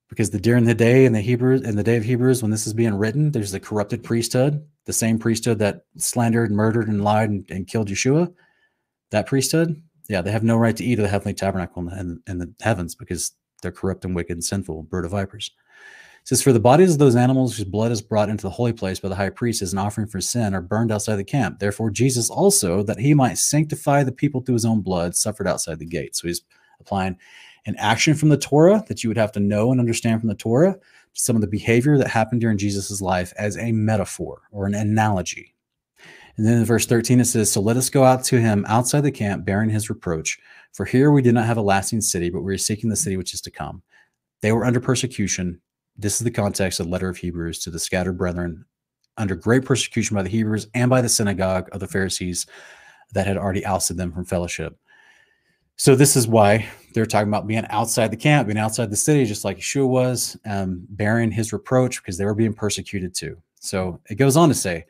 because the during the day in the Hebrews in the day of Hebrews when this is being written, there's the corrupted priesthood, the same priesthood that slandered, murdered, and lied and, and killed Yeshua. That priesthood, yeah, they have no right to eat of the heavenly tabernacle in the, in the heavens because they're corrupt and wicked and sinful, bird of vipers. Says, For the bodies of those animals whose blood is brought into the holy place by the high priest as an offering for sin are burned outside the camp. Therefore, Jesus also, that he might sanctify the people through his own blood, suffered outside the gate. So he's applying an action from the Torah that you would have to know and understand from the Torah, some of the behavior that happened during Jesus' life as a metaphor or an analogy. And then in verse 13, it says, So let us go out to him outside the camp, bearing his reproach. For here we did not have a lasting city, but we are seeking the city which is to come. They were under persecution. This is the context of the letter of Hebrews to the scattered brethren under great persecution by the Hebrews and by the synagogue of the Pharisees that had already ousted them from fellowship. So this is why they're talking about being outside the camp, being outside the city, just like Yeshua was, um, bearing his reproach because they were being persecuted too. So it goes on to say,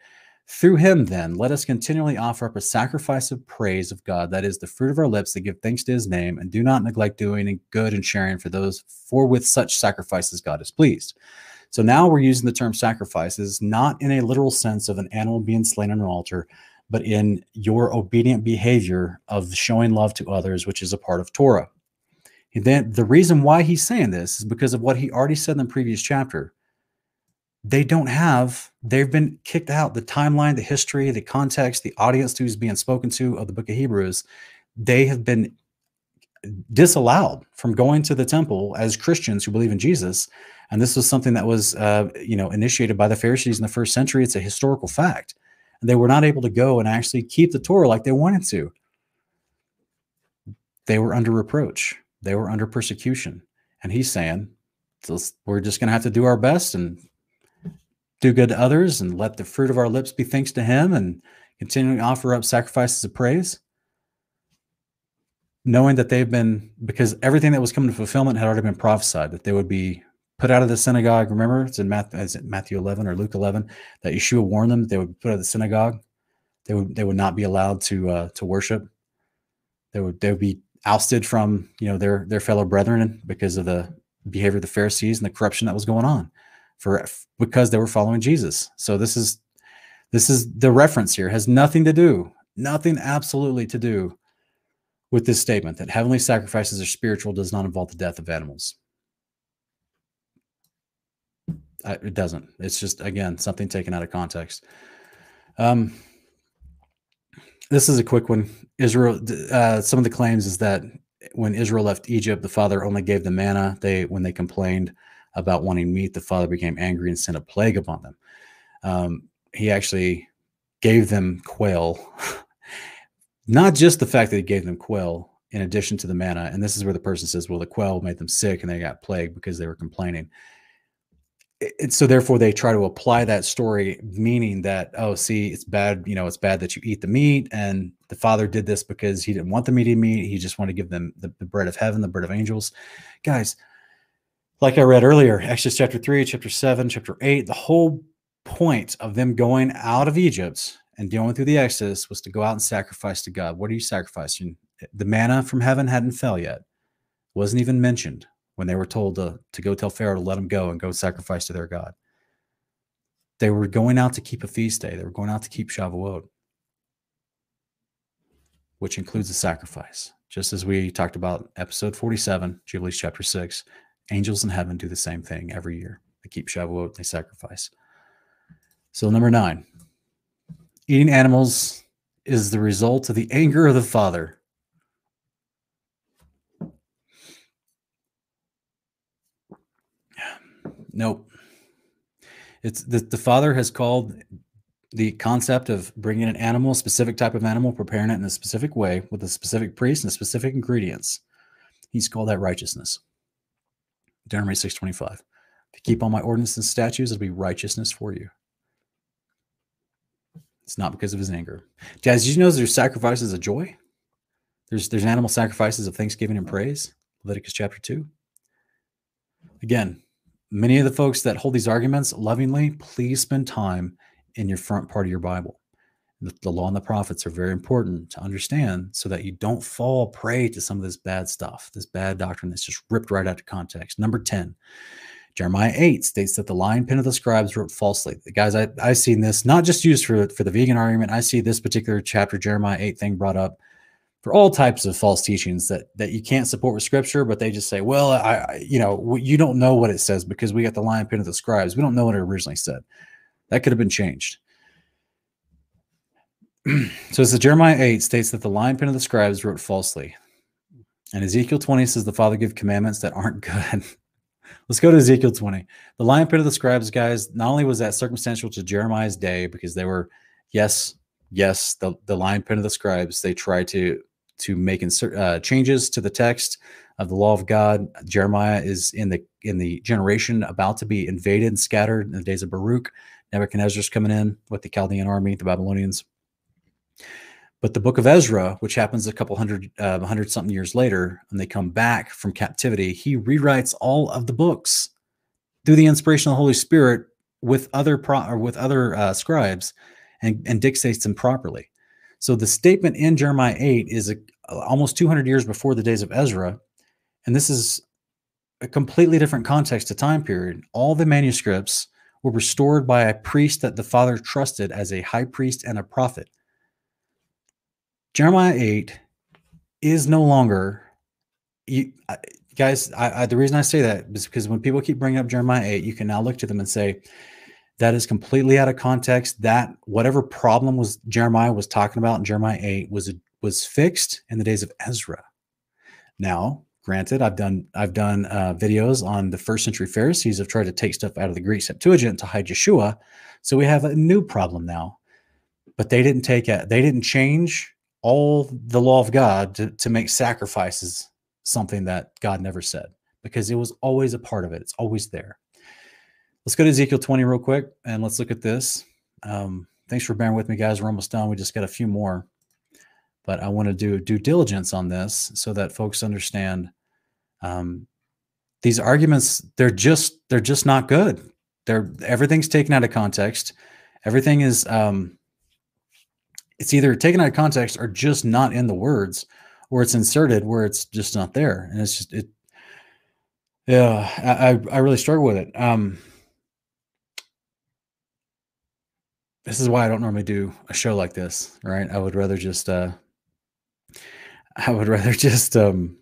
through him, then, let us continually offer up a sacrifice of praise of God, that is the fruit of our lips that give thanks to his name, and do not neglect doing good and sharing for those, for with such sacrifices God is pleased. So now we're using the term sacrifices, not in a literal sense of an animal being slain on an altar, but in your obedient behavior of showing love to others, which is a part of Torah. And then the reason why he's saying this is because of what he already said in the previous chapter they don't have they've been kicked out. The timeline the history the context the audience who's being spoken to of the book of hebrews they have been disallowed from going to the temple as christians who believe in jesus. And this was something that was uh, you know initiated by the pharisees in the first century. It's a historical fact. And they were not able to go and actually keep the torah like they wanted to. They were under reproach. They were under persecution. And he's saying we're just going to have to do our best and do good to others and let the fruit of our lips be thanks to him and continually offer up sacrifices of praise. Knowing that they've been because everything that was coming to fulfillment had already been prophesied that they would be put out of the synagogue. Remember it's in matthew, it matthew 11 or luke 11 that yeshua warned them they would be put out of the synagogue. They would they would not be allowed to uh, to worship. They would they would be ousted from you know their their fellow brethren because of the behavior of the pharisees and the corruption that was going on for because they were following Jesus. So this is this is the reference here has nothing to do, nothing absolutely to do with this statement that heavenly sacrifices are spiritual does not involve the death of animals. it doesn't. It's just again something taken out of context. Um, this is a quick one. Israel. Uh, some of the claims is that when Israel left Egypt, the Father only gave them manna. They when they complained, about wanting meat, the father became angry and sent a plague upon them. Um, he actually gave them quail, not just the fact that he gave them quail in addition to the manna. And this is where the person says, well, the quail made them sick and they got plagued because they were complaining. It, so therefore they try to apply that story meaning that oh see it's bad you know it's bad that you eat the meat and the father did this because he didn't want them eating meat he just wanted to give them the, the bread of heaven the bread of angels guys like I read earlier, Exodus chapter 3, chapter 7, chapter 8, the whole point of them going out of Egypt and going through the Exodus was to go out and sacrifice to God. What are you sacrificing? The manna from heaven hadn't fell yet. Wasn't even mentioned when they were told to, to go tell Pharaoh to let them go and go sacrifice to their God. They were going out to keep a feast day. They were going out to keep Shavuot, which includes a sacrifice. Just as we talked about episode 47, Jubilees chapter 6, Angels in heaven do the same thing every year. They keep Shavuot, they sacrifice. So, number nine, eating animals is the result of the anger of the Father. Nope. It's the, the Father has called the concept of bringing an animal, a specific type of animal, preparing it in a specific way with a specific priest and specific ingredients. He's called that righteousness. Deuteronomy 6.25. To keep all my ordinances and statutes, it'll be righteousness for you. It's not because of his anger. Guys, did you know there's sacrifices of joy? There's there's animal sacrifices of thanksgiving and praise. Leviticus chapter 2. Again, many of the folks that hold these arguments lovingly, please spend time in your front part of your Bible. The, law and the prophets are very important to understand so that you don't fall prey to some of this bad stuff, this bad doctrine that's just ripped right out of context. Number 10, Jeremiah 8 states that the lion pen of the scribes wrote falsely. Guys, I, I've seen this not just used for, for the vegan argument. I see this particular chapter, Jeremiah 8 thing brought up for all types of false teachings that that you can't support with scripture, but they just say, well, I, I you know, you don't know what it says because we got the lion pen of the scribes. We don't know what it originally said. That could have been changed. so the Jeremiah 8 states that the lion pen of the scribes wrote falsely. And Ezekiel 20 says the Father give commandments that aren't good. Let's go to Ezekiel 20. The lion pen of the scribes, guys, not only was that circumstantial to Jeremiah's day because they were, yes, yes, the, the lion pen of the scribes, they tried to to make insert uh, changes to the text of the law of God. Jeremiah is in the in the generation about to be invaded and scattered in the days of Baruch. Nebuchadnezzar's coming in with the Chaldean army, the Babylonians. But the book of Ezra, which happens a couple hundred, uh, hundred something years later, and they come back from captivity, he rewrites all of the books through the inspiration of the Holy Spirit with other pro- with other uh, scribes, and, and dictates them properly. So the statement in Jeremiah 8 is a, almost 200 years before the days of Ezra, and this is a completely different context to time period. All the manuscripts were restored by a priest that the father trusted as a high priest and a prophet. Jeremiah 8 is no longer, you, guys. I, I, the reason I say that is because when people keep bringing up Jeremiah 8, you can now look to them and say, that is completely out of context. That whatever problem was Jeremiah was talking about in Jeremiah 8 was was fixed in the days of Ezra. Now, granted, I've done I've done uh, videos on the first century Pharisees have tried to take stuff out of the Greek Septuagint to hide Yeshua, so we have a new problem now. But they didn't take it. They didn't change all the law of God to, to make sacrifices something that God never said because it was always a part of it. It's always there. Let's go to Ezekiel 20 real quick and let's look at this. Um, thanks for bearing with me, guys. We're almost done. We just got a few more, but I want to do due diligence on this so that folks understand um, these arguments. They're just they're just not good. They're everything's taken out of context. Everything is um, it's either taken out of context or just not in the words, or it's inserted where it's just not there, and it's just it. Yeah, I I really struggle with it. Um, this is why I don't normally do a show like this, right? I would rather just uh I would rather just um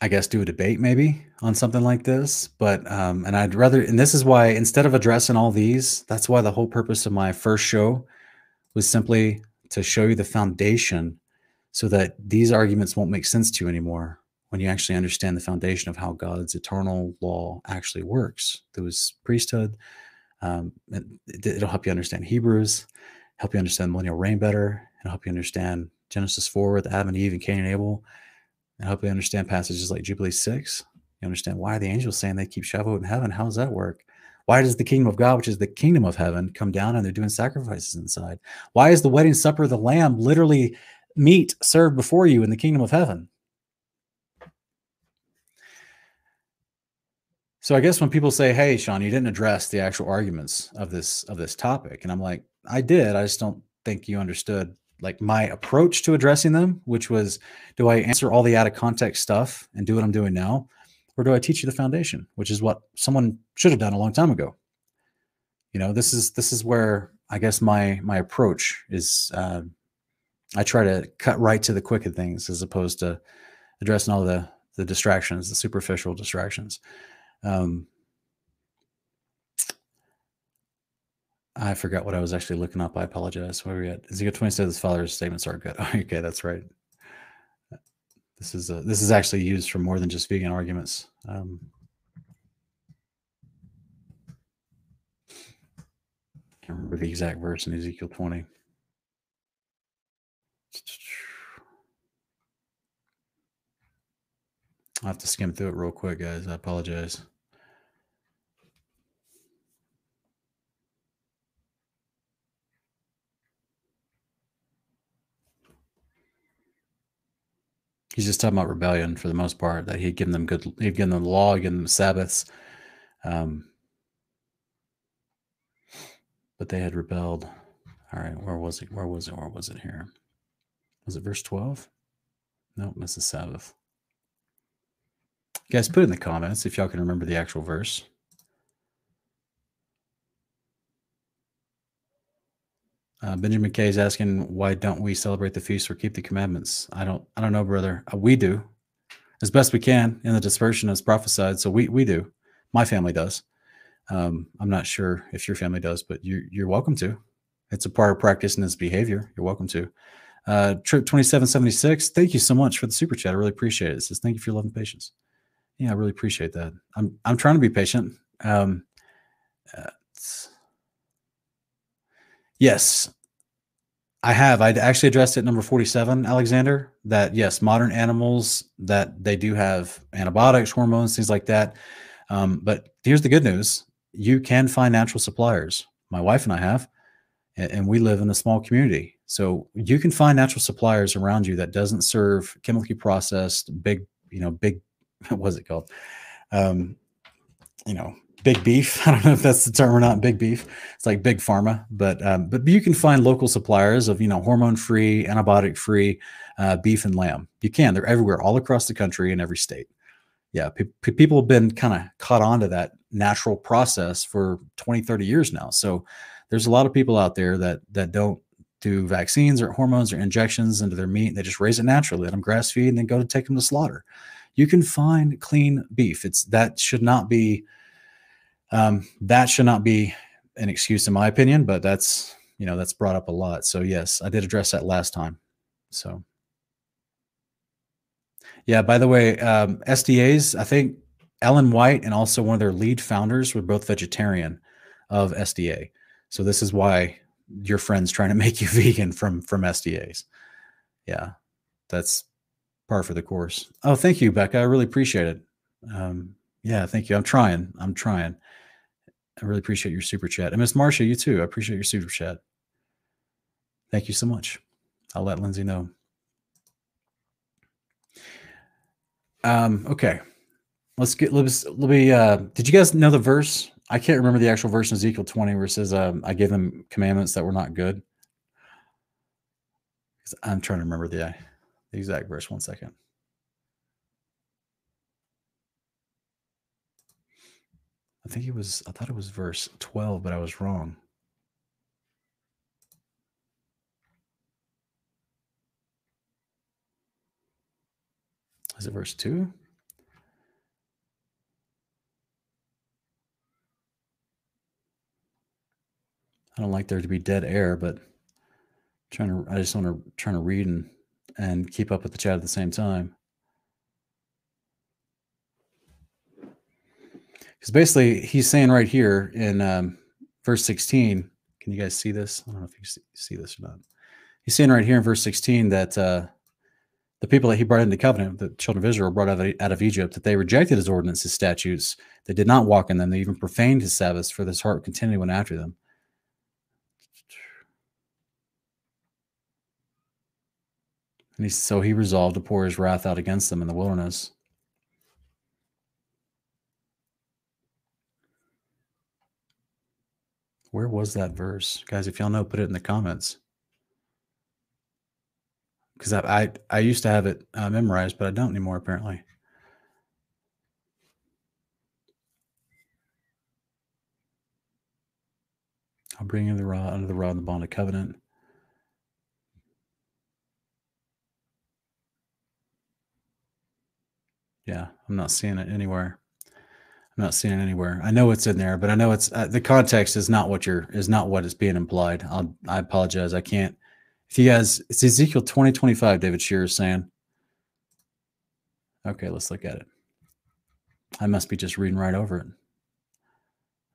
I guess do a debate maybe on something like this, but um and I'd rather and this is why instead of addressing all these, that's why the whole purpose of my first show was simply to show you the foundation so that these arguments won't make sense to you anymore when you actually understand the foundation of how God's eternal law actually works. There was priesthood, um, it, will help you understand Hebrews, help you understand millennial reign better, and help you understand Genesis 4 with Adam and Eve and Cain and Abel, and help you understand passages like Jubilee 6. You understand why the angels saying they keep Shavuot in heaven. How does that work? Why does the kingdom of God, which is the kingdom of heaven, come down and they're doing sacrifices inside? Why is the wedding supper of the Lamb literally meat served before you in the kingdom of heaven? So I guess when people say, "Hey, Sean, you didn't address the actual arguments of this of this topic," and I'm like, "I did. I just don't think you understood like my approach to addressing them, which was, do I answer all the out of context stuff and do what I'm doing now, or do I teach you the foundation, which is what someone should have done a long time ago? You know, this is this is where I guess my my approach is. Uh, I try to cut right to the quick of things as opposed to addressing all the the distractions, the superficial distractions. Um, I forgot what I was actually looking up. I apologize. Where are we at? Ezekiel 20 says his father's statements are good. okay, that's right. This is a, this is actually used for more than just vegan arguments. Um, can't remember the exact verse in Ezekiel 20. I'll have to skim through it real quick, guys. I apologize. He's just talking about rebellion for the most part. That he'd given them good, he'd given them the law, given them Sabbaths, um, but they had rebelled. All right, where was it? Where was it? Where was it here? Was it verse twelve? Nope, this is Sabbath. Guys, put it in the comments if y'all can remember the actual verse. Uh, Benjamin K is asking, why don't we celebrate the feast or keep the commandments? I don't, I don't know, brother. Uh, we do, as best we can in the dispersion as prophesied. So we we do. My family does. Um, I'm not sure if your family does, but you're you're welcome to. It's a part of practice and this behavior. You're welcome to. Uh, Trip 2776, thank you so much for the super chat. I really appreciate it. It says, thank you for your love and patience. Yeah, I really appreciate that. I'm I'm trying to be patient. Um, uh, yes, I have. I actually addressed it number 47, Alexander, that yes, modern animals that they do have antibiotics, hormones, things like that. Um, but here's the good news. You can find natural suppliers. My wife and I have, and, we live in a small community. So you can find natural suppliers around you that doesn't serve chemically processed, big, you know, big, what was it called? Um, you know, big beef. I don't know if that's the term or not. Big beef. It's like big pharma, but um, but you can find local suppliers of you know hormone free, antibiotic free uh, beef and lamb. You can. They're everywhere, all across the country in every state. Yeah, pe- pe- people have been kind of caught on to that natural process for 20, 30 years now. So there's a lot of people out there that that don't do vaccines or hormones or injections into their meat. They just raise it naturally, let them grass feed, and then go to take them to slaughter. You can find clean beef. It's that should not be um, that should not be an excuse, in my opinion, but that's you know that's brought up a lot. So yes, I did address that last time. So yeah. By the way, um, SDAs, I think Ellen White and also one of their lead founders were both vegetarian of SDA. So this is why your friends trying to make you vegan from from SDAs. Yeah, that's par for the course. Oh, thank you, Becca. I really appreciate it. Um, yeah, thank you. I'm trying. I'm trying. I really appreciate your super chat. And Miss Marcia, you too. I appreciate your super chat. Thank you so much. I'll let Lindsay know. Um, okay. Let's get let's let me uh did you guys know the verse? I can't remember the actual verse in Ezekiel 20 where it says um, I gave them commandments that were not good. I'm trying to remember the, the exact verse. One second. I think it was, I thought it was verse 12, but I was wrong. Is it verse 2? I don't like there to be dead air, but I'm trying to I just want to trying to read and and keep up with the chat at the same time. Because basically, he's saying right here in um, verse 16, can you guys see this? I don't know if you see, this or not. He's saying right here in verse 16 that uh, the people that he brought into covenant, the children of Israel brought out of, out of Egypt, that they rejected his ordinances, his statutes. They did not walk in them. They even profaned his Sabbaths, for this heart continually went after them. And he, so he resolved to pour his wrath out against them in the wilderness. Where was that verse? Guys, if y'all know, put it in the comments. Because I, I, I used to have it uh, memorized, but I don't anymore, apparently. I'll bring in the rod under the rod and the bond of covenant. Yeah, I'm not seeing it anywhere. I'm not seeing anywhere. I know it's in there, but I know it's uh, the context is not what you're is not what is being implied. I'll, I apologize. I can't. If you guys, it's Ezekiel 20, 25, David Shearer is saying. Okay, let's look at it. I must be just reading right over it.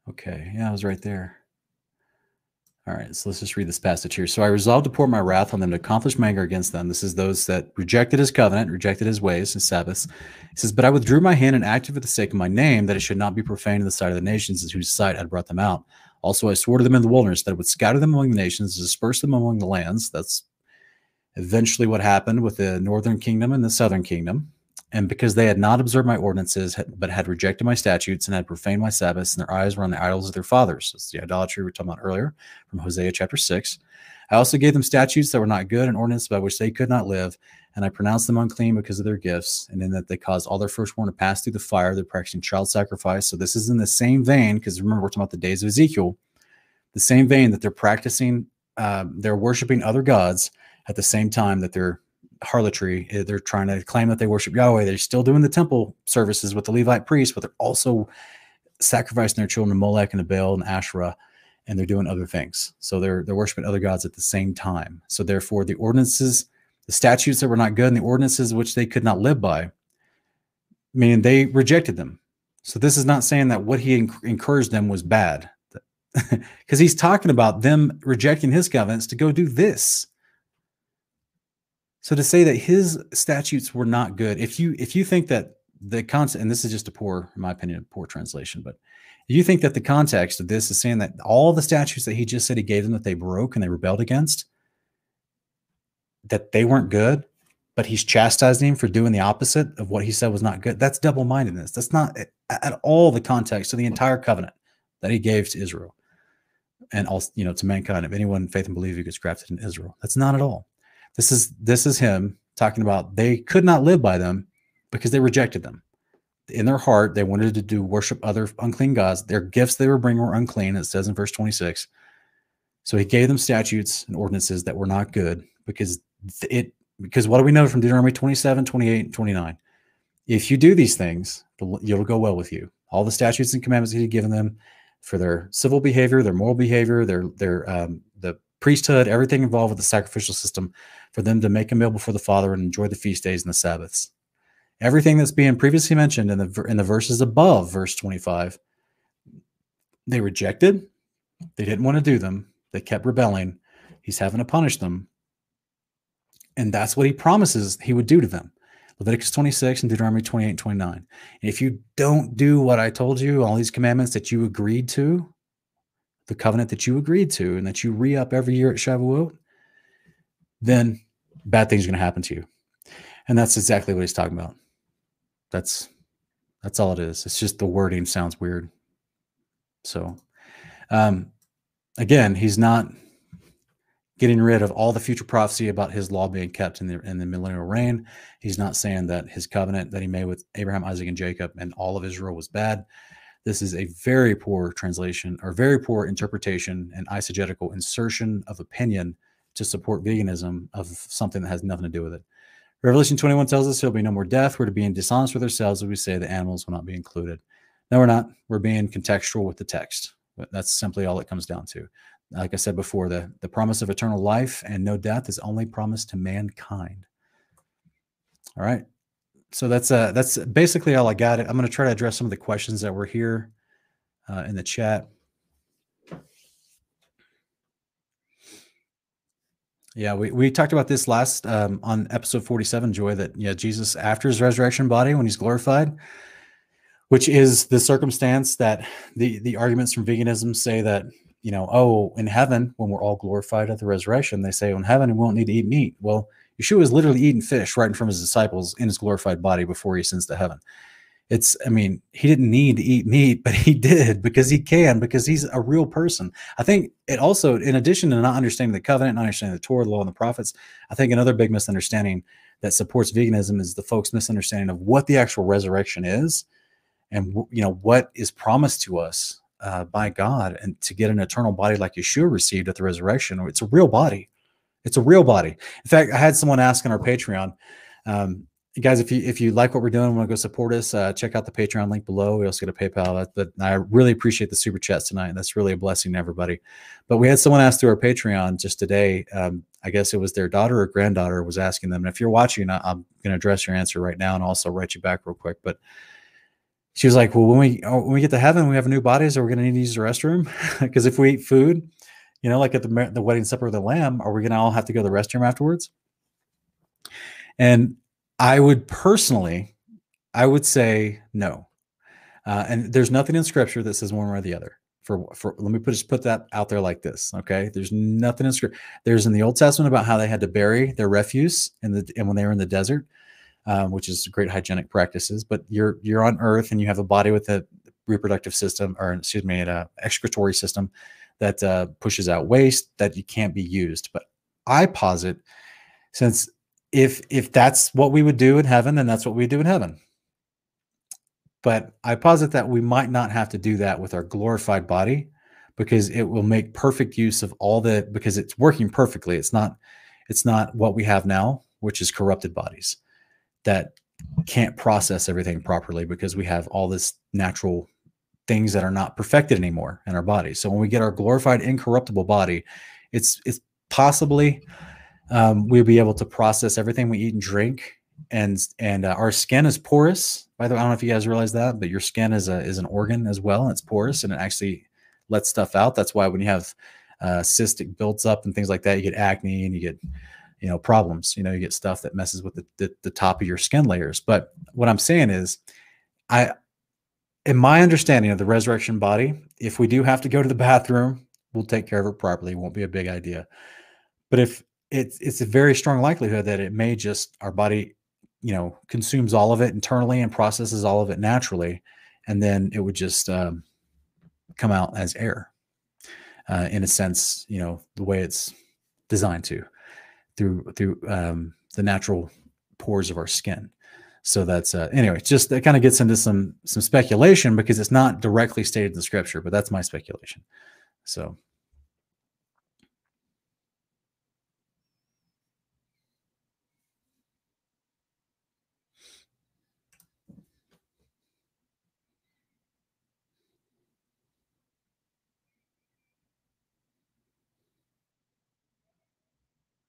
Okay, yeah, I was right there. All right, so let's just read this passage here. So I resolved to pour my wrath on them to accomplish my anger against them. This is those that rejected his covenant, rejected his ways, his Sabbaths. He says, But I withdrew my hand and acted for the sake of my name, that it should not be profaned in the sight of the nations whose sight had brought them out. Also, I swore to them in the wilderness that I would scatter them among the nations, disperse them among the lands. That's eventually what happened with the northern kingdom and the southern kingdom. And because they had not observed my ordinances, but had rejected my statutes and had profaned my Sabbaths, and their eyes were on the idols of their fathers. That's the idolatry we were talking about earlier from Hosea chapter 6. I also gave them statutes that were not good and ordinances by which they could not live. And I pronounced them unclean because of their gifts, and in that they caused all their firstborn to pass through the fire. They're practicing child sacrifice. So this is in the same vein, because remember, we're talking about the days of Ezekiel, the same vein that they're practicing, uh, they're worshiping other gods at the same time that they're harlotry. Eh, they're trying to claim that they worship Yahweh. They're still doing the temple services with the Levite priests, but they're also sacrificing their children to Molech and to Baal and Asherah, and they're doing other things. So they're they're worshiping other gods at the same time. So therefore, the ordinances, the statutes that were not good, and the ordinances which they could not live by, meaning they rejected them. So this is not saying that what he encouraged them was bad, because he's talking about them rejecting his covenants to go do this So to say that his statutes were not good, if you if you think that the concept, and this is just a poor, in my opinion, a poor translation, but you think that the context of this is saying that all the statutes that he just said he gave them that they broke and they rebelled against, that they weren't good, but he's chastising him for doing the opposite of what he said was not good. That's double mindedness. That's not eh, at all the context of the entire covenant that he gave to Israel and also, you know, to mankind. If anyone faith and believe you gets grafted in Israel, that's not at all. This is this is him talking about they could not live by them because they rejected them. In their heart, they wanted to do worship other unclean gods. Their gifts they were bringing were unclean, it says in verse 26. So he gave them statutes and ordinances that were not good because it because what do we know from Deuteronomy 27, 28, and 29? If you do these things, it'll go well with you. All the statutes and commandments he had given them for their civil behavior, their moral behavior, their their um, the priesthood, everything involved with the sacrificial system, for them to make a meal before the Father and enjoy the feast days and the Sabbaths. Everything that's being previously mentioned in the in the verses above verse 25, they rejected. They didn't want to do them. They kept rebelling. He's having to punish them. And that's what he promises he would do to them. Leviticus 26 and Deuteronomy 28 and 29. And if you don't do what I told you, all these commandments that you agreed to, the covenant that you agreed to, and that you re up every year at Shavuot, then bad things are going to happen to you. And that's exactly what he's talking about. That's that's all it is. It's just the wording sounds weird. So, um, again, he's not getting rid of all the future prophecy about his law being kept in the in the millennial reign. He's not saying that his covenant that he made with Abraham, Isaac, and Jacob and all of Israel was bad. This is a very poor translation or very poor interpretation and eisegetical insertion of opinion to support veganism of something that has nothing to do with it. Revelation 21 tells us there'll be no more death. We're to be dishonest with ourselves if we say the animals will not be included. No, we're not. We're being contextual with the text. But that's simply all it comes down to. Like I said before, the, the promise of eternal life and no death is only promised to mankind. All right. So that's uh that's basically all I got. I'm going to try to address some of the questions that were here uh, in the chat. Yeah, we, we talked about this last um, on episode 47, Joy, that yeah, Jesus after his resurrection body, when he's glorified, which is the circumstance that the the arguments from veganism say that, you know, oh, in heaven, when we're all glorified at the resurrection, they say, oh, in heaven we won't need to eat meat. Well, Yeshua is literally eating fish right in front of his disciples in his glorified body before he ascends to heaven it's i mean he didn't need to eat meat but he did because he can because he's a real person. I think it also in addition to not understanding the covenant not understanding the torah the law and the prophets i think another big misunderstanding that supports veganism is the folks misunderstanding of what the actual resurrection is and you know what is promised to us uh, by god and to get an eternal body like yeshua received at the resurrection. It's a real body. It's a real body. In fact i had someone ask on our patreon um, guys, if you if you like what we're doing, want to go support us, uh, check out the Patreon link below. We also get a PayPal. But I really appreciate the super chats tonight. That's really a blessing to everybody. But we had someone ask through our Patreon just today. Um, I guess it was their daughter or granddaughter was asking them. And if you're watching, I, am going to address your answer right now and also write you back real quick. But she was like, "Well, when we oh, when we get to heaven, we have new bodies. Are we going to need to use the restroom? Because if we eat food, you know, like at the the wedding supper of the Lamb, are we going to all have to go to the restroom afterwards?" And I would personally, I would say no. Uh, and there's nothing in scripture that says one way or the other. For, for let me put just put that out there like this. Okay, there's nothing in scripture. There's in the Old Testament about how they had to bury their refuse in the and when they were in the desert, um, which is great hygienic practices. But you're you're on Earth and you have a body with a reproductive system, or excuse me, an excretory system that uh, pushes out waste that you can't be used. But I posit, since if if that's what we would do in heaven, then that's what we do in heaven. But I posit that we might not have to do that with our glorified body because it will make perfect use of all the because it's working perfectly. It's not it's not what we have now, which is corrupted bodies that can't process everything properly because we have all this natural things that are not perfected anymore in our bodies. So when we get our glorified incorruptible body, it's it's possibly um, we'll be able to process everything we eat and drink. And and uh, our skin is porous. By the way, I don't know if you guys realize that, but your skin is a is an organ as well, and it's porous, and it actually lets stuff out. That's why when you have uh, cystic builds up and things like that, you get acne and you get you know problems. You know, you get stuff that messes with the, the, the top of your skin layers. But what I'm saying is, I in my understanding of the resurrection body, if we do have to go to the bathroom, we'll take care of it properly. It won't be a big idea. But if it's it's a very strong likelihood that it may just our body, you know, consumes all of it internally and processes all of it naturally, and then it would just um, come out as air. Uh, in a sense, you know, the way it's designed to through through um, the natural pores of our skin. So that's uh, anyway. Just that kind of gets into some some speculation because it's not directly stated in the scripture, but that's my speculation. So.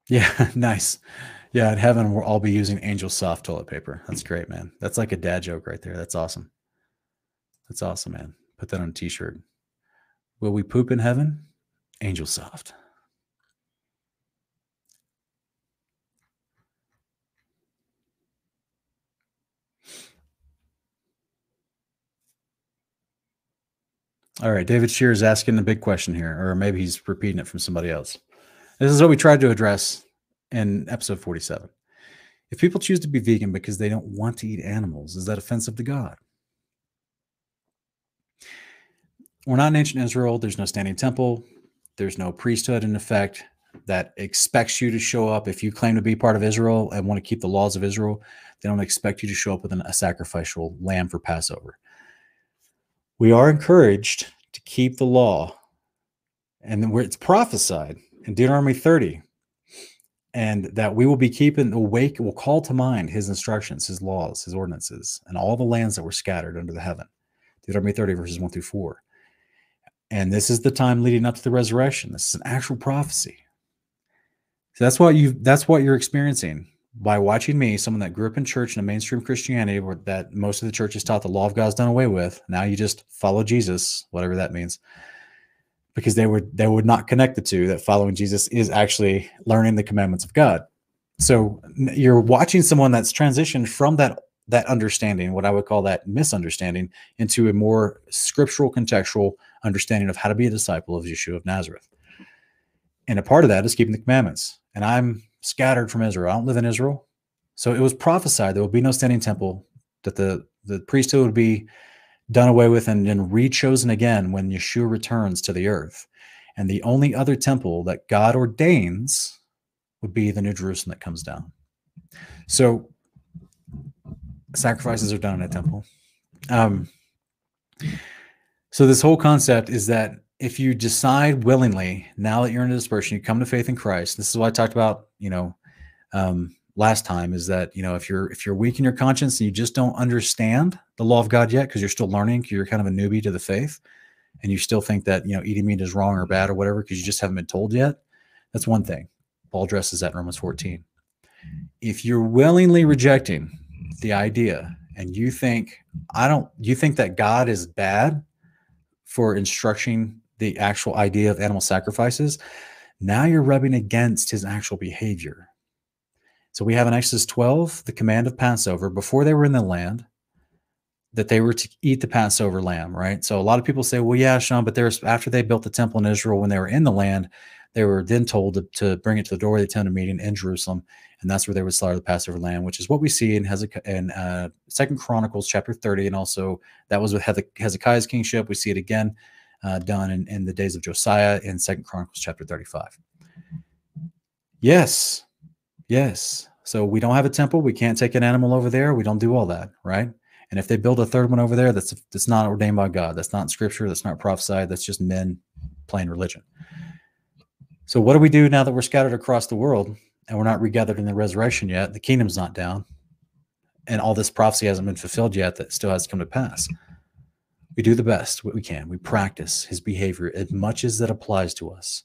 Yeah, nice. Yeah, in heaven we'll all be using Angel Soft toilet paper. That's great, man. That's like a dad joke right there. That's awesome. That's awesome, man. Put that on a t-shirt. Will we poop in heaven? Angel Soft. All right, David Shear is asking the big question here, or maybe he's repeating it from somebody else. This is what we tried to address in episode 47. If people choose to be vegan because they don't want to eat animals, is that offensive to God? We're not in ancient Israel. There's no standing temple. There's no priesthood in effect that expects you to show up. If you claim to be part of Israel and want to keep the laws of Israel, they don't expect you to show up with an, a sacrificial lamb for Passover. We are encouraged to keep the law, and where it's prophesied in Deuteronomy 30, and that we will be keeping awake, will call to mind his instructions, his laws, his ordinances, and all the lands that were scattered under the heaven. Deuteronomy 30, verses 1 through 4. And this is the time leading up to the resurrection. This is an actual prophecy. So that's what you that's what you're experiencing by watching me, someone that grew up in church in a mainstream Christianity where that most of the church is taught the law of God's done away with. Now you just follow Jesus, whatever that means because they would they would not connect the two that following Jesus is actually learning the commandments of God. So you're watching someone that's transitioned from that that understanding, what I would call that misunderstanding, into a more scriptural contextual understanding of how to be a disciple of Yeshua of Nazareth. And a part of that is keeping the commandments. And I'm scattered from Israel. I don't live in Israel. So it was prophesied there will be no standing temple, that the the priesthood would be done away with and then rechosen again when Yeshua returns to the earth. And the only other temple that God ordains would be the New Jerusalem that comes down. So sacrifices are done in a temple. Um, so this whole concept is that if you decide willingly, now that you're in a dispersion, you come to faith in Christ. This is what I talked about, you know, um, last time is that you know if you're if you're weak in your conscience and you just don't understand the law of God yet because you're still learning, you're kind of a newbie to the faith, and you still think that you know eating meat is wrong or bad or whatever because you just haven't been told yet. That's one thing. Paul addresses that in Romans 14. If you're willingly rejecting the idea and you think I don't you think that God is bad for instructing the actual idea of animal sacrifices, now you're rubbing against his actual behavior so we have in Exodus 12 the command of Passover before they were in the land that they were to eat the Passover lamb, right? So a lot of people say, well, yeah, Sean, but there's after they built the temple in Israel, when they were in the land, they were then told to, to bring it to the door of the tent of meeting in Jerusalem, and that's where they would slaughter the Passover lamb, which is what we see in Hezekiah in uh, Second Chronicles chapter 30, and also that was with Hezekiah's kingship. We see it again uh, done in, in the days of Josiah in Second Chronicles chapter 35. Yes, Yes. So we don't have a temple. We can't take an animal over there. We don't do all that, right? And if they build a third one over there, that's that's not ordained by God. That's not scripture. That's not prophesied. That's just men playing religion. So what do we do now that we're scattered across the world and we're not regathered in the resurrection yet? The kingdom's not down, and all this prophecy hasn't been fulfilled yet. That still has to come to pass. We do the best what we can. We practice His behavior as much as that applies to us.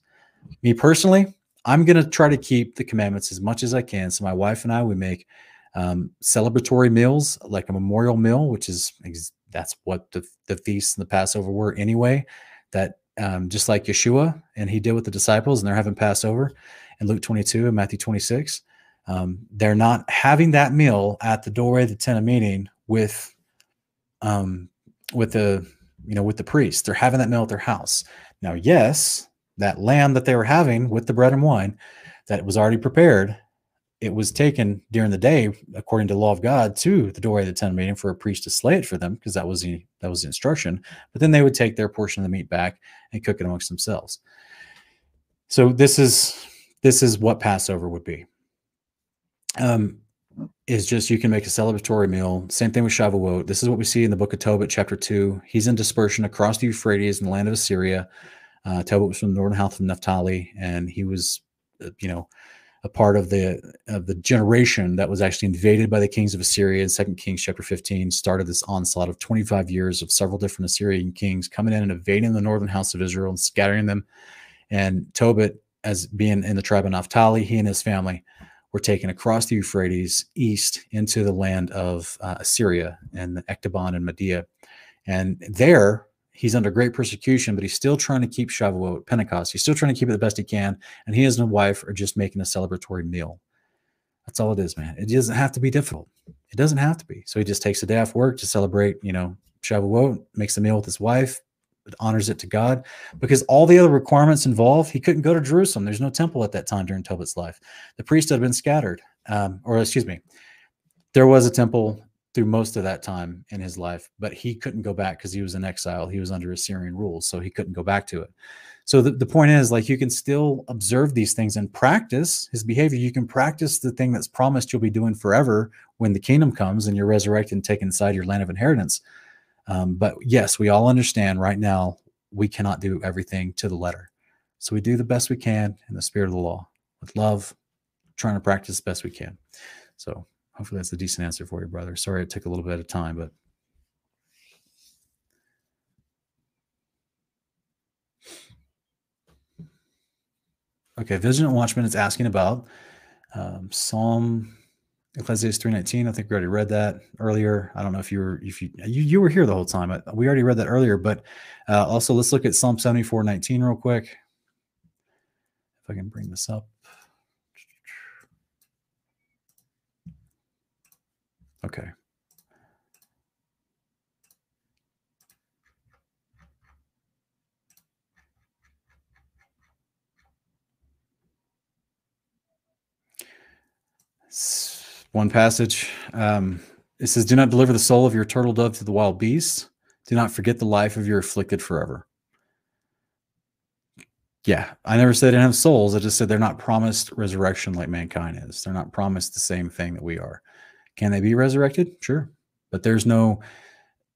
Me personally, I'm going to try to keep the commandments as much as I can. So my wife and I, we make um, celebratory meals, like a memorial meal, which is that's what the, the feasts and the Passover were anyway. That um, just like Yeshua and he did with the disciples, and they're having Passover in Luke 22 and Matthew 26. Um, they're not having that meal at the doorway of the tent of meeting with, um, with the, you know, with the priest. They're having that meal at their house. Now, yes, that lamb that they were having with the bread and wine that was already prepared it was taken during the day, according to the law of God, to the doorway of the tent meeting for a priest to slay it for them, because that was the that was the instruction. But then they would take their portion of the meat back and cook it amongst themselves. So this is this is what Passover would be. Um, is just you can make a celebratory meal. Same thing with Shavuot. This is what we see in the book of Tobit, chapter two. He's in dispersion across the Euphrates in the land of Assyria. Uh, Tobit was from the northern half of Naphtali, and he was, uh, you know, a part of the of the generation that was actually invaded by the kings of Assyria. In Second Kings chapter 15 started this onslaught of 25 years of several different Assyrian kings coming in and invading the northern house of Israel and scattering them. And Tobit, as being in the tribe of Naphtali, he and his family were taken across the Euphrates east into the land of uh, Assyria and the Ecbatana and Media. And there he's under great persecution, but he's still trying to keep Shavuot, Pentecost. He's still trying to keep it the best he can. And he and his wife are just making a celebratory meal. That's all it is, man. It doesn't have to be difficult. It doesn't have to be. So he just takes a day off work to celebrate, you know, Shavuot, makes a meal with his wife, honors it to God. Because all the other requirements involved, he couldn't go to Jerusalem. There's no temple at that time during Tobit's life. The priest had been scattered, um, or excuse me, there was a temple through most of that time in his life, but he couldn't go back because he was in exile. He was under Assyrian rule, so he couldn't go back to it. So the, the point is, like, you can still observe these things and practice his behavior. You can practice the thing that's promised you'll be doing forever when the kingdom comes and you're resurrected and taken inside your land of inheritance. Um, but yes, we all understand right now we cannot do everything to the letter. So we do the best we can in the spirit of the law with love, trying to practice the best we can. So Hopefully that's a decent answer for you, brother. Sorry it took a little bit of time, but Okay, Vigilant Watchman is asking about um, Psalm Ecclesiastes 319. I think we already read that earlier. I don't know if you were if you you, you were here the whole time. We already read that earlier, but uh, also let's look at Psalm 7419 real quick. If I can bring this up. Okay. One passage. Um, it says, Do not deliver the soul of your turtle dove to the wild beasts. Do not forget the life of your afflicted forever. Yeah, I never said they didn't have souls. I just said they're not promised resurrection like mankind is. They're not promised the same thing that we are. Can they be resurrected? Sure. But there's no,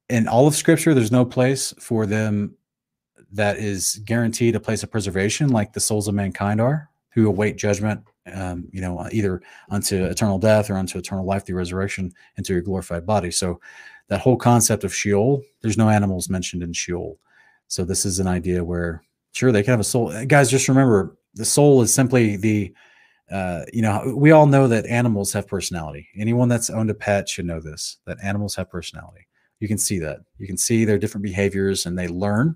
in all of scripture, there's no place for them that is guaranteed a place of preservation like the souls of mankind are who await judgment, um, you know, either unto eternal death or unto eternal life through resurrection into your glorified body. So that whole concept of Sheol, there's no animals mentioned in Sheol. So this is an idea where, sure, they can have a soul. Guys, just remember the soul is simply the uh, you know, we all know that animals have personality. Anyone that's owned a pet should know this that animals have personality. You can see that. You can see their different behaviors and they learn.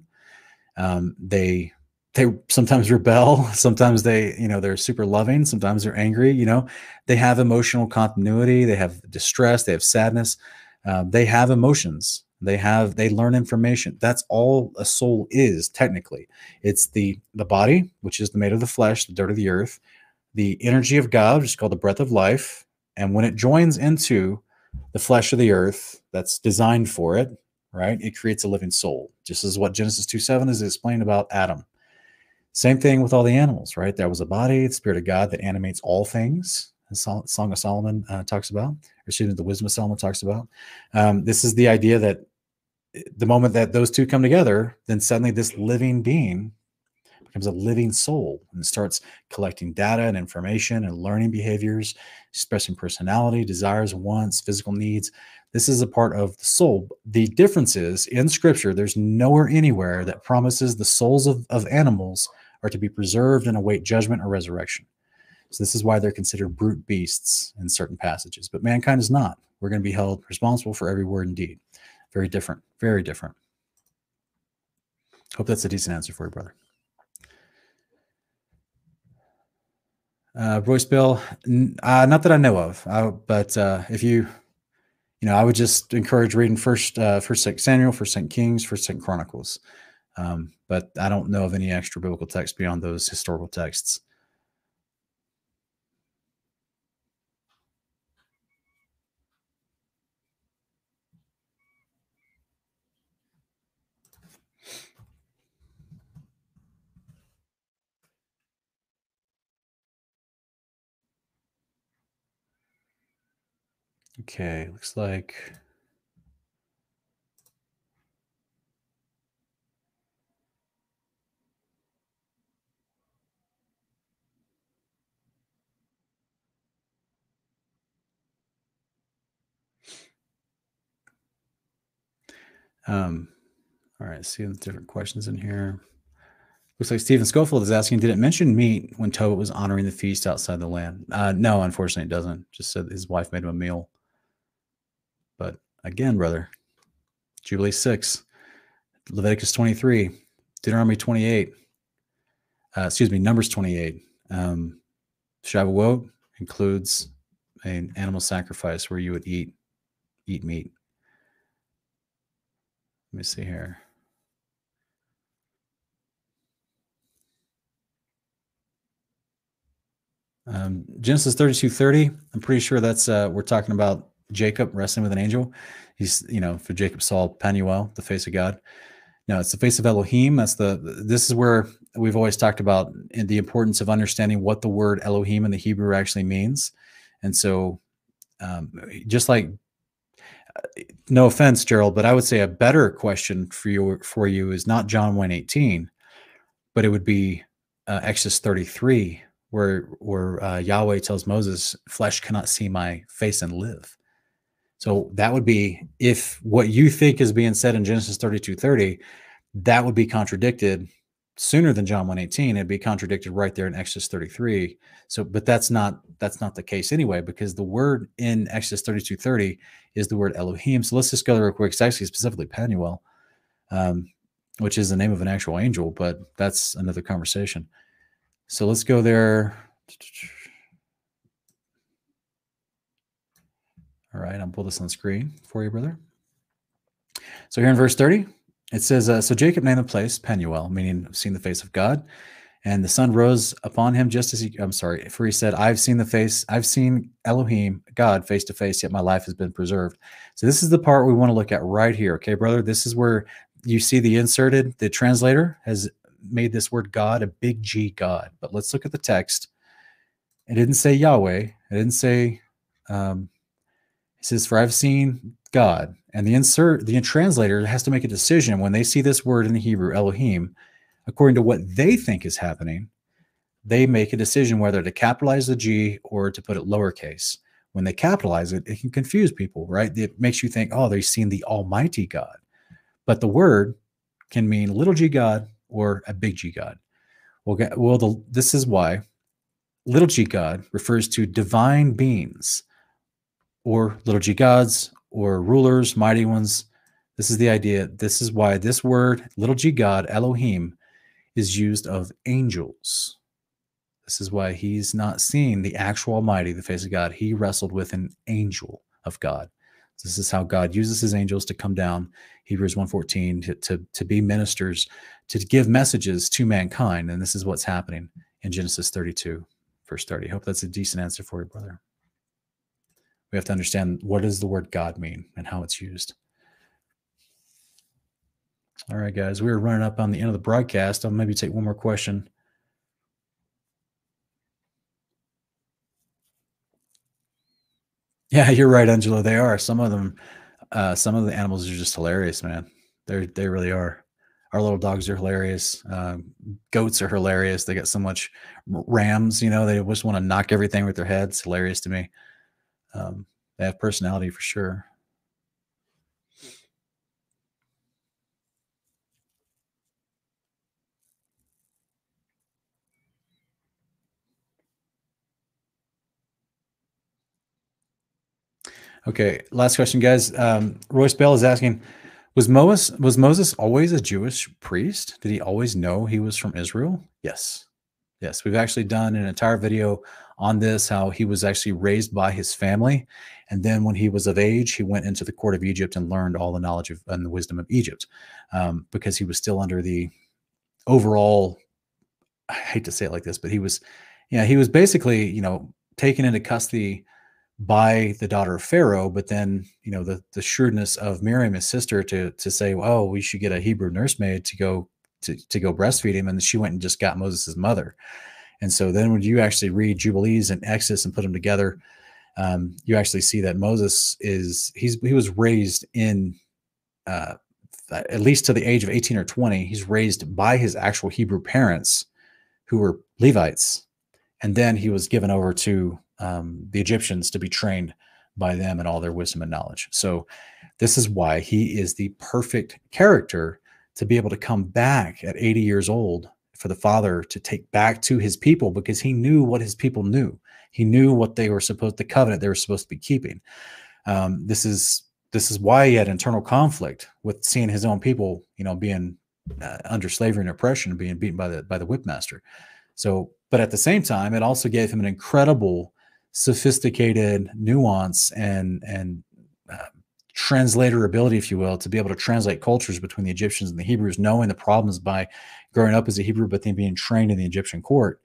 Um, they they sometimes rebel. Sometimes they you know they're super loving. Sometimes they're angry you know. They have emotional continuity. They have distress. They have sadness. Uh, they have emotions. They have they learn information. That's all a soul is technically. It's the the body which is the made of the flesh the dirt of the earth the energy of God, which is called the breath of life. And when it joins into the flesh of the earth that's designed for it, right, it creates a living soul. Just as what Genesis 2 7 is explained about Adam. Same thing with all the animals, right? There was a body, the Spirit of God that animates all things. The Song of Solomon uh, talks about, or excuse me, the Wisdom of Solomon talks about. Um, this is the idea that the moment that those two come together, then suddenly this living being becomes a living soul and starts collecting data and information and learning behaviors, expressing personality, desires, wants, physical needs. This is a part of the soul. The difference is in scripture, there's nowhere anywhere that promises the souls of, of animals are to be preserved and await judgment or resurrection. So this is why they're considered brute beasts in certain passages. But mankind is not. We're going to be held responsible for every word and deed. Very different. Very different. Hope that's a decent answer for you, brother. Uh, Royce Bill, uh, not that I know of, I, but uh, if you, you know, I would just encourage reading first, uh, first Second Samuel, first Second Kings, first Second Chronicles. Um, but I don't know of any extra biblical text beyond those historical texts. Okay, looks like Um, all right, see the different questions in here. Looks like Stephen Schofield is asking, did it mention meat when Tobit was honoring the feast outside the land? Uh, no, unfortunately, it doesn't. Just said his wife made him a meal. But again, brother, Jubilee 6, Leviticus 23, Deuteronomy 28, uh, excuse me, Numbers 28. Um, Shavuot includes an animal sacrifice where you would eat eat meat. Let me see here. Um, Genesis 32 30. I'm pretty sure that's uh, we're talking about Jacob wrestling with an angel. He's, you know, for Jacob saw Panuel, the face of God. No, it's the face of Elohim. That's the, this is where we've always talked about the importance of understanding what the word Elohim in the Hebrew actually means. And so, um, just like, uh, no offense, Gerald, but I would say a better question for you for you is not John 1 18, but it would be uh, Exodus 33, where where uh, Yahweh tells Moses, "Flesh cannot see my face and live." So that would be if what you think is being said in Genesis 32 30, that would be contradicted sooner than John 118. It'd be contradicted right there in Exodus 33. So, but that's not that's not the case anyway, because the word in Exodus 32 30 is the word Elohim. So let's just go there real quick. It's actually specifically Panuel, um, which is the name of an actual angel, but that's another conversation. So let's go there. All right, I'll pull this on screen for you, brother. So here in verse 30, it says, uh, So Jacob named the place Penuel, meaning seen the face of God. And the sun rose upon him just as he, I'm sorry, for he said, I've seen the face, I've seen Elohim, God, face to face, yet my life has been preserved. So this is the part we want to look at right here. Okay, brother, this is where you see the inserted, the translator has made this word God a big G God. But let's look at the text. It didn't say Yahweh. It didn't say, um, he says, For I've seen God. And the insert, the translator has to make a decision when they see this word in the Hebrew, Elohim, according to what they think is happening. They make a decision whether to capitalize the G or to put it lowercase. When they capitalize it, it can confuse people, right? It makes you think, oh, they've seen the Almighty God. But the word can mean little g God or a big G God. Well, well the, this is why little g God refers to divine beings or little g gods or rulers, mighty ones. This is the idea. This is why this word, little g God, Elohim, is used of angels. This is why he's not seeing the actual Almighty, the face of God. He wrestled with an angel of God. This is how God uses his angels to come down, Hebrews 1.14, to, to, to be ministers, to give messages to mankind. And this is what's happening in Genesis 32, verse 30. I hope that's a decent answer for you, brother we have to understand what does the word God mean and how it's used. All right, guys, we are running up on the end of the broadcast. I'll maybe take one more question. Yeah, you're right, Angelo. They are. Some of them, uh, some of the animals are just hilarious, man. They they really are. Our little dogs are hilarious. Uh, goats are hilarious. They got so much rams, you know. They just want to knock everything with their heads. Hilarious to me um, they have personality for sure. Okay, last question, guys. Um, Royce Bell is asking, Was Moses was Moses always a Jewish priest? Did he always know he was from Israel? Yes. Yes, we've actually done an entire video on this how he was actually raised by his family and then when he was of age he went into the court of Egypt and learned all the knowledge of and the wisdom of Egypt um, because he was still under the overall I hate to say it like this but he was yeah he was basically you know taken into custody by the daughter of Pharaoh, but then you know the the shrewdness of Miriam, his sister, to to say, "Oh, we should get a Hebrew nursemaid to go to to go breastfeed him," and she went and just got Moses' mother. And so then when you actually read Jubilees and Exodus and put them together, um, you actually see that Moses is he's he was raised in uh, at least to the age of 18 or 20, he's raised by his actual Hebrew parents who were Levites. And then he was given over to um, the Egyptians to be trained by them and all their wisdom and knowledge. So, this is why he is the perfect character to be able to come back at 80 years old for the father to take back to his people because he knew what his people knew. He knew what they were supposed, the covenant they were supposed to be keeping. Um, this is this is why he had internal conflict with seeing his own people, you know, being uh, under slavery and oppression, and being beaten by the by the whipmaster. So, but at the same time, it also gave him an incredible sophisticated nuance and and translator ability, if you will, to be able to translate cultures between the Egyptians and the Hebrews, knowing the problems by growing up as a Hebrew, but then being trained in the Egyptian court.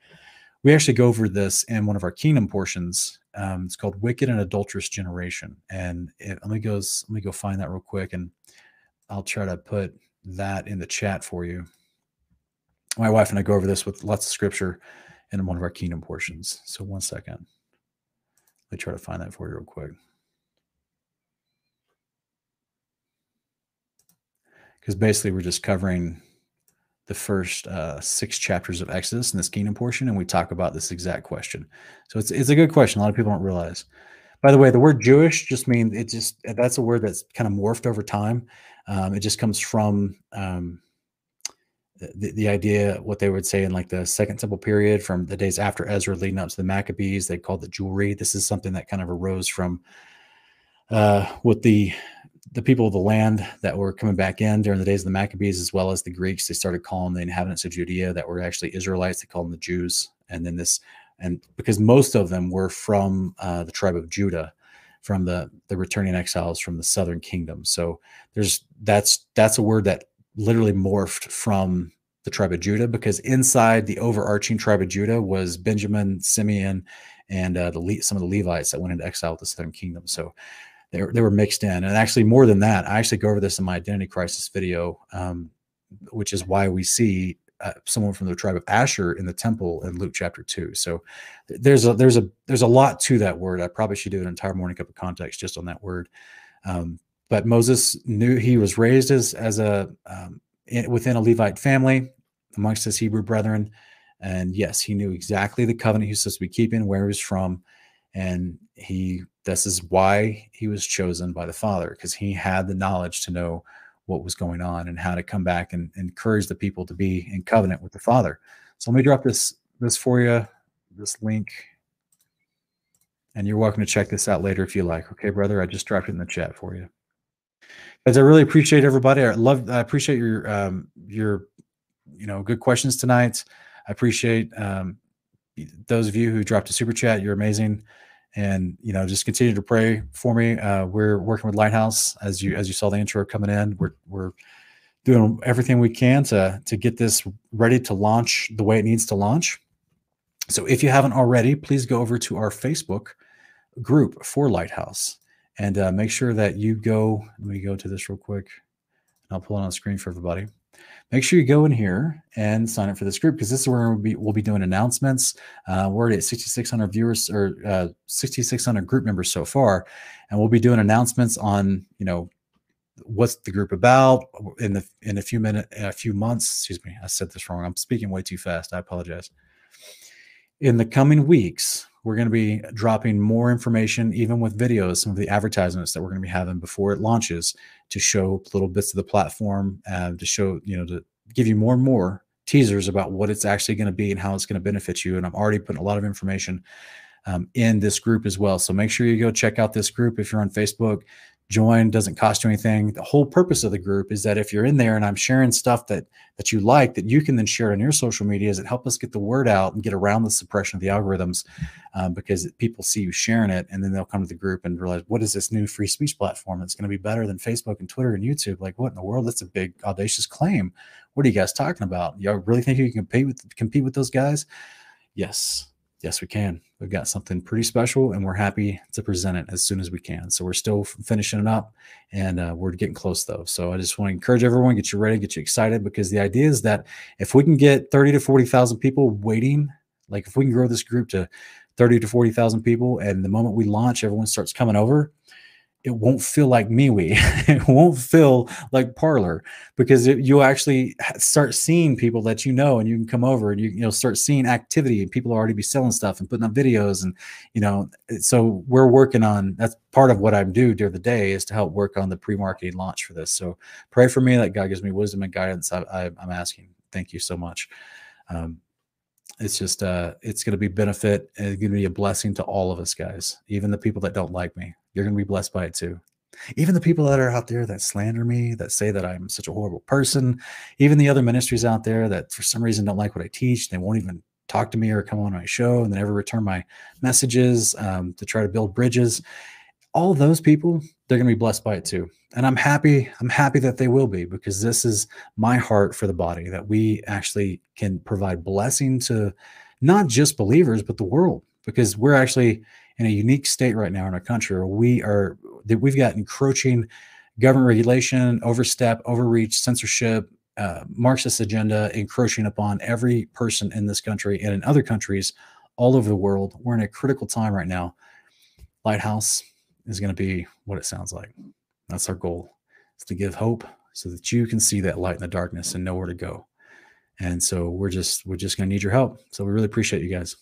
We actually go over this in one of our kingdom portions. Um, it's called "Wicked and Adulterous Generation," and it, let me go let me go find that real quick, and I'll try to put that in the chat for you. My wife and I go over this with lots of scripture in one of our kingdom portions. So one second. Let me try to find that for you real quick. Because basically, we're just covering the first uh, six chapters of Exodus in this kingdom portion, and we talk about this exact question. So it's it's a good question. A lot of people don't realize. By the way, the word Jewish just means it just that's a word that's kind of morphed over time. Um, it just comes from um, the, the idea, what they would say in like the second temple period from the days after Ezra leading up to the Maccabees, they called it jewelry. This is something that kind of arose from uh, with the the people of the land that were coming back in during the days of the Maccabees, as well as the Greeks. They started calling the inhabitants of Judea that were actually Israelites. They called them the Jews, and then this, and because most of them were from uh, the tribe of Judah, from the the returning exiles from the southern kingdom. So there's that's that's a word that literally morphed from the tribe of Judah because inside the overarching tribe of Judah was Benjamin, Simeon, and uh, the some of the Levites that went into exile with the southern kingdom. So they were, they were mixed in. And actually, more than that, I actually go over this in my identity crisis video, um, which is why we see uh, someone from the tribe of Asher in the temple in Luke chapter two. So there's a there's a there's a lot to that word. I probably should do an entire morning cup of context just on that word. Um, but Moses knew he was raised as as a um, in, within a Levite family amongst his Hebrew brethren, and yes, he knew exactly the covenant he was supposed to be keeping, where he was from, and he this is why he was chosen by the Father because he had the knowledge to know what was going on and how to come back and, encourage the people to be in covenant with the Father. So let me drop this this for you, this link and you're welcome to check this out later if you like. Okay, brother, I just dropped it in the chat for you. Guys, I really appreciate everybody. I love, I appreciate your, um, your, you know, good questions tonight. I appreciate um, those of you who dropped a super chat. You're amazing, and you know, just continue to pray for me. Uh, we're working with Lighthouse, as you as you saw the intro coming in. We're we're doing everything we can to to get this ready to launch the way it needs to launch. So if you haven't already, please go over to our Facebook group for Lighthouse and uh, make sure that you go. Let me go to this real quick. I'll pull it on the screen for everybody. Make sure you go in here and sign up for this group because this is where we'll be, we'll be doing announcements. Uh, we're at 6,600 viewers or uh, 6,600 group members so far, and we'll be doing announcements on you know what's the group about in the in a few minutes, a few months. Excuse me, I said this wrong. I'm speaking way too fast. I apologize. In the coming weeks, we're going to be dropping more information, even with videos, some of the advertisements that we're going to be having before it launches to show little bits of the platform, uh, to show, you know, to give you more and more teasers about what it's actually going to be and how it's going to benefit you. And I'm already putting a lot of information um, in this group as well. So make sure you go check out this group if you're on Facebook. Join doesn't cost you anything. The whole purpose of the group is that if you're in there and i'm sharing stuff that that you like that you can then share on your social medias it help us get the word out and get around the suppression of the algorithms um, because people see you sharing it and then they'll come to the group and realize what is this new free speech platform that's going to be better than facebook and twitter and youtube? Like what in the world? That's a big audacious claim. What are you guys talking about? Y'all really think you can compete with compete with those guys? Yes yes, we can. We've got something pretty special and we're happy to present it as soon as we can. So we're still finishing it up and uh, we're getting close though. So I just want to encourage everyone, get you ready, get you excited because the idea is that if we can get 30 to 40,000 people waiting, like if we can grow this group to 30 to 40,000 people and the moment we launch, everyone starts coming over, it won't feel like MeWe. it won't feel like Parler because it, you'll actually start seeing people that you know, and you can come over and you you know start seeing activity, and people already be selling stuff and putting up videos, and you know. So we're working on that's part of what I do during the day is to help work on the pre-marketing launch for this. So pray for me that God gives me wisdom and guidance. I, I, am asking. Thank you so much. Um, it's just uh it's going to be benefit and it's going to be a blessing to all of us guys even the people that don't like me you're going to be blessed by it too. Even the people that are out there that slander me, that say that I'm such a horrible person, even the other ministries out there that for some reason don't like what I teach, they won't even talk to me or come on my show and they never return my messages um, to try to build bridges. All those people, they're going to be blessed by it too. And I'm happy. I'm happy that they will be because this is my heart for the body that we actually can provide blessing to not just believers, but the world because we're actually in a unique state right now in our country where we are that we've got encroaching government regulation, overstep, overreach, censorship, uh, Marxist agenda encroaching upon every person in this country and in other countries all over the world. We're in a critical time right now. Lighthouse is going to be what it sounds like. That's our goal. Is to give hope so that you can see that light in the darkness and know where to go. And so we're just we're just going to need your help. So we really appreciate you guys.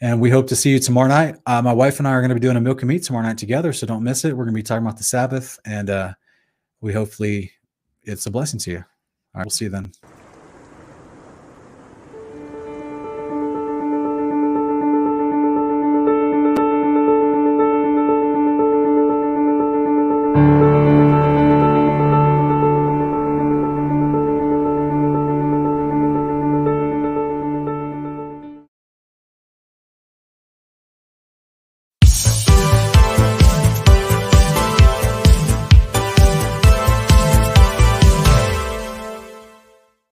And we hope to see you tomorrow night. Uh, my wife and I are going to be doing a milk and meat tomorrow night together, so don't miss it. We're going to be talking about the Sabbath, and uh, we hopefully it's a blessing to you. All right, we'll see you then.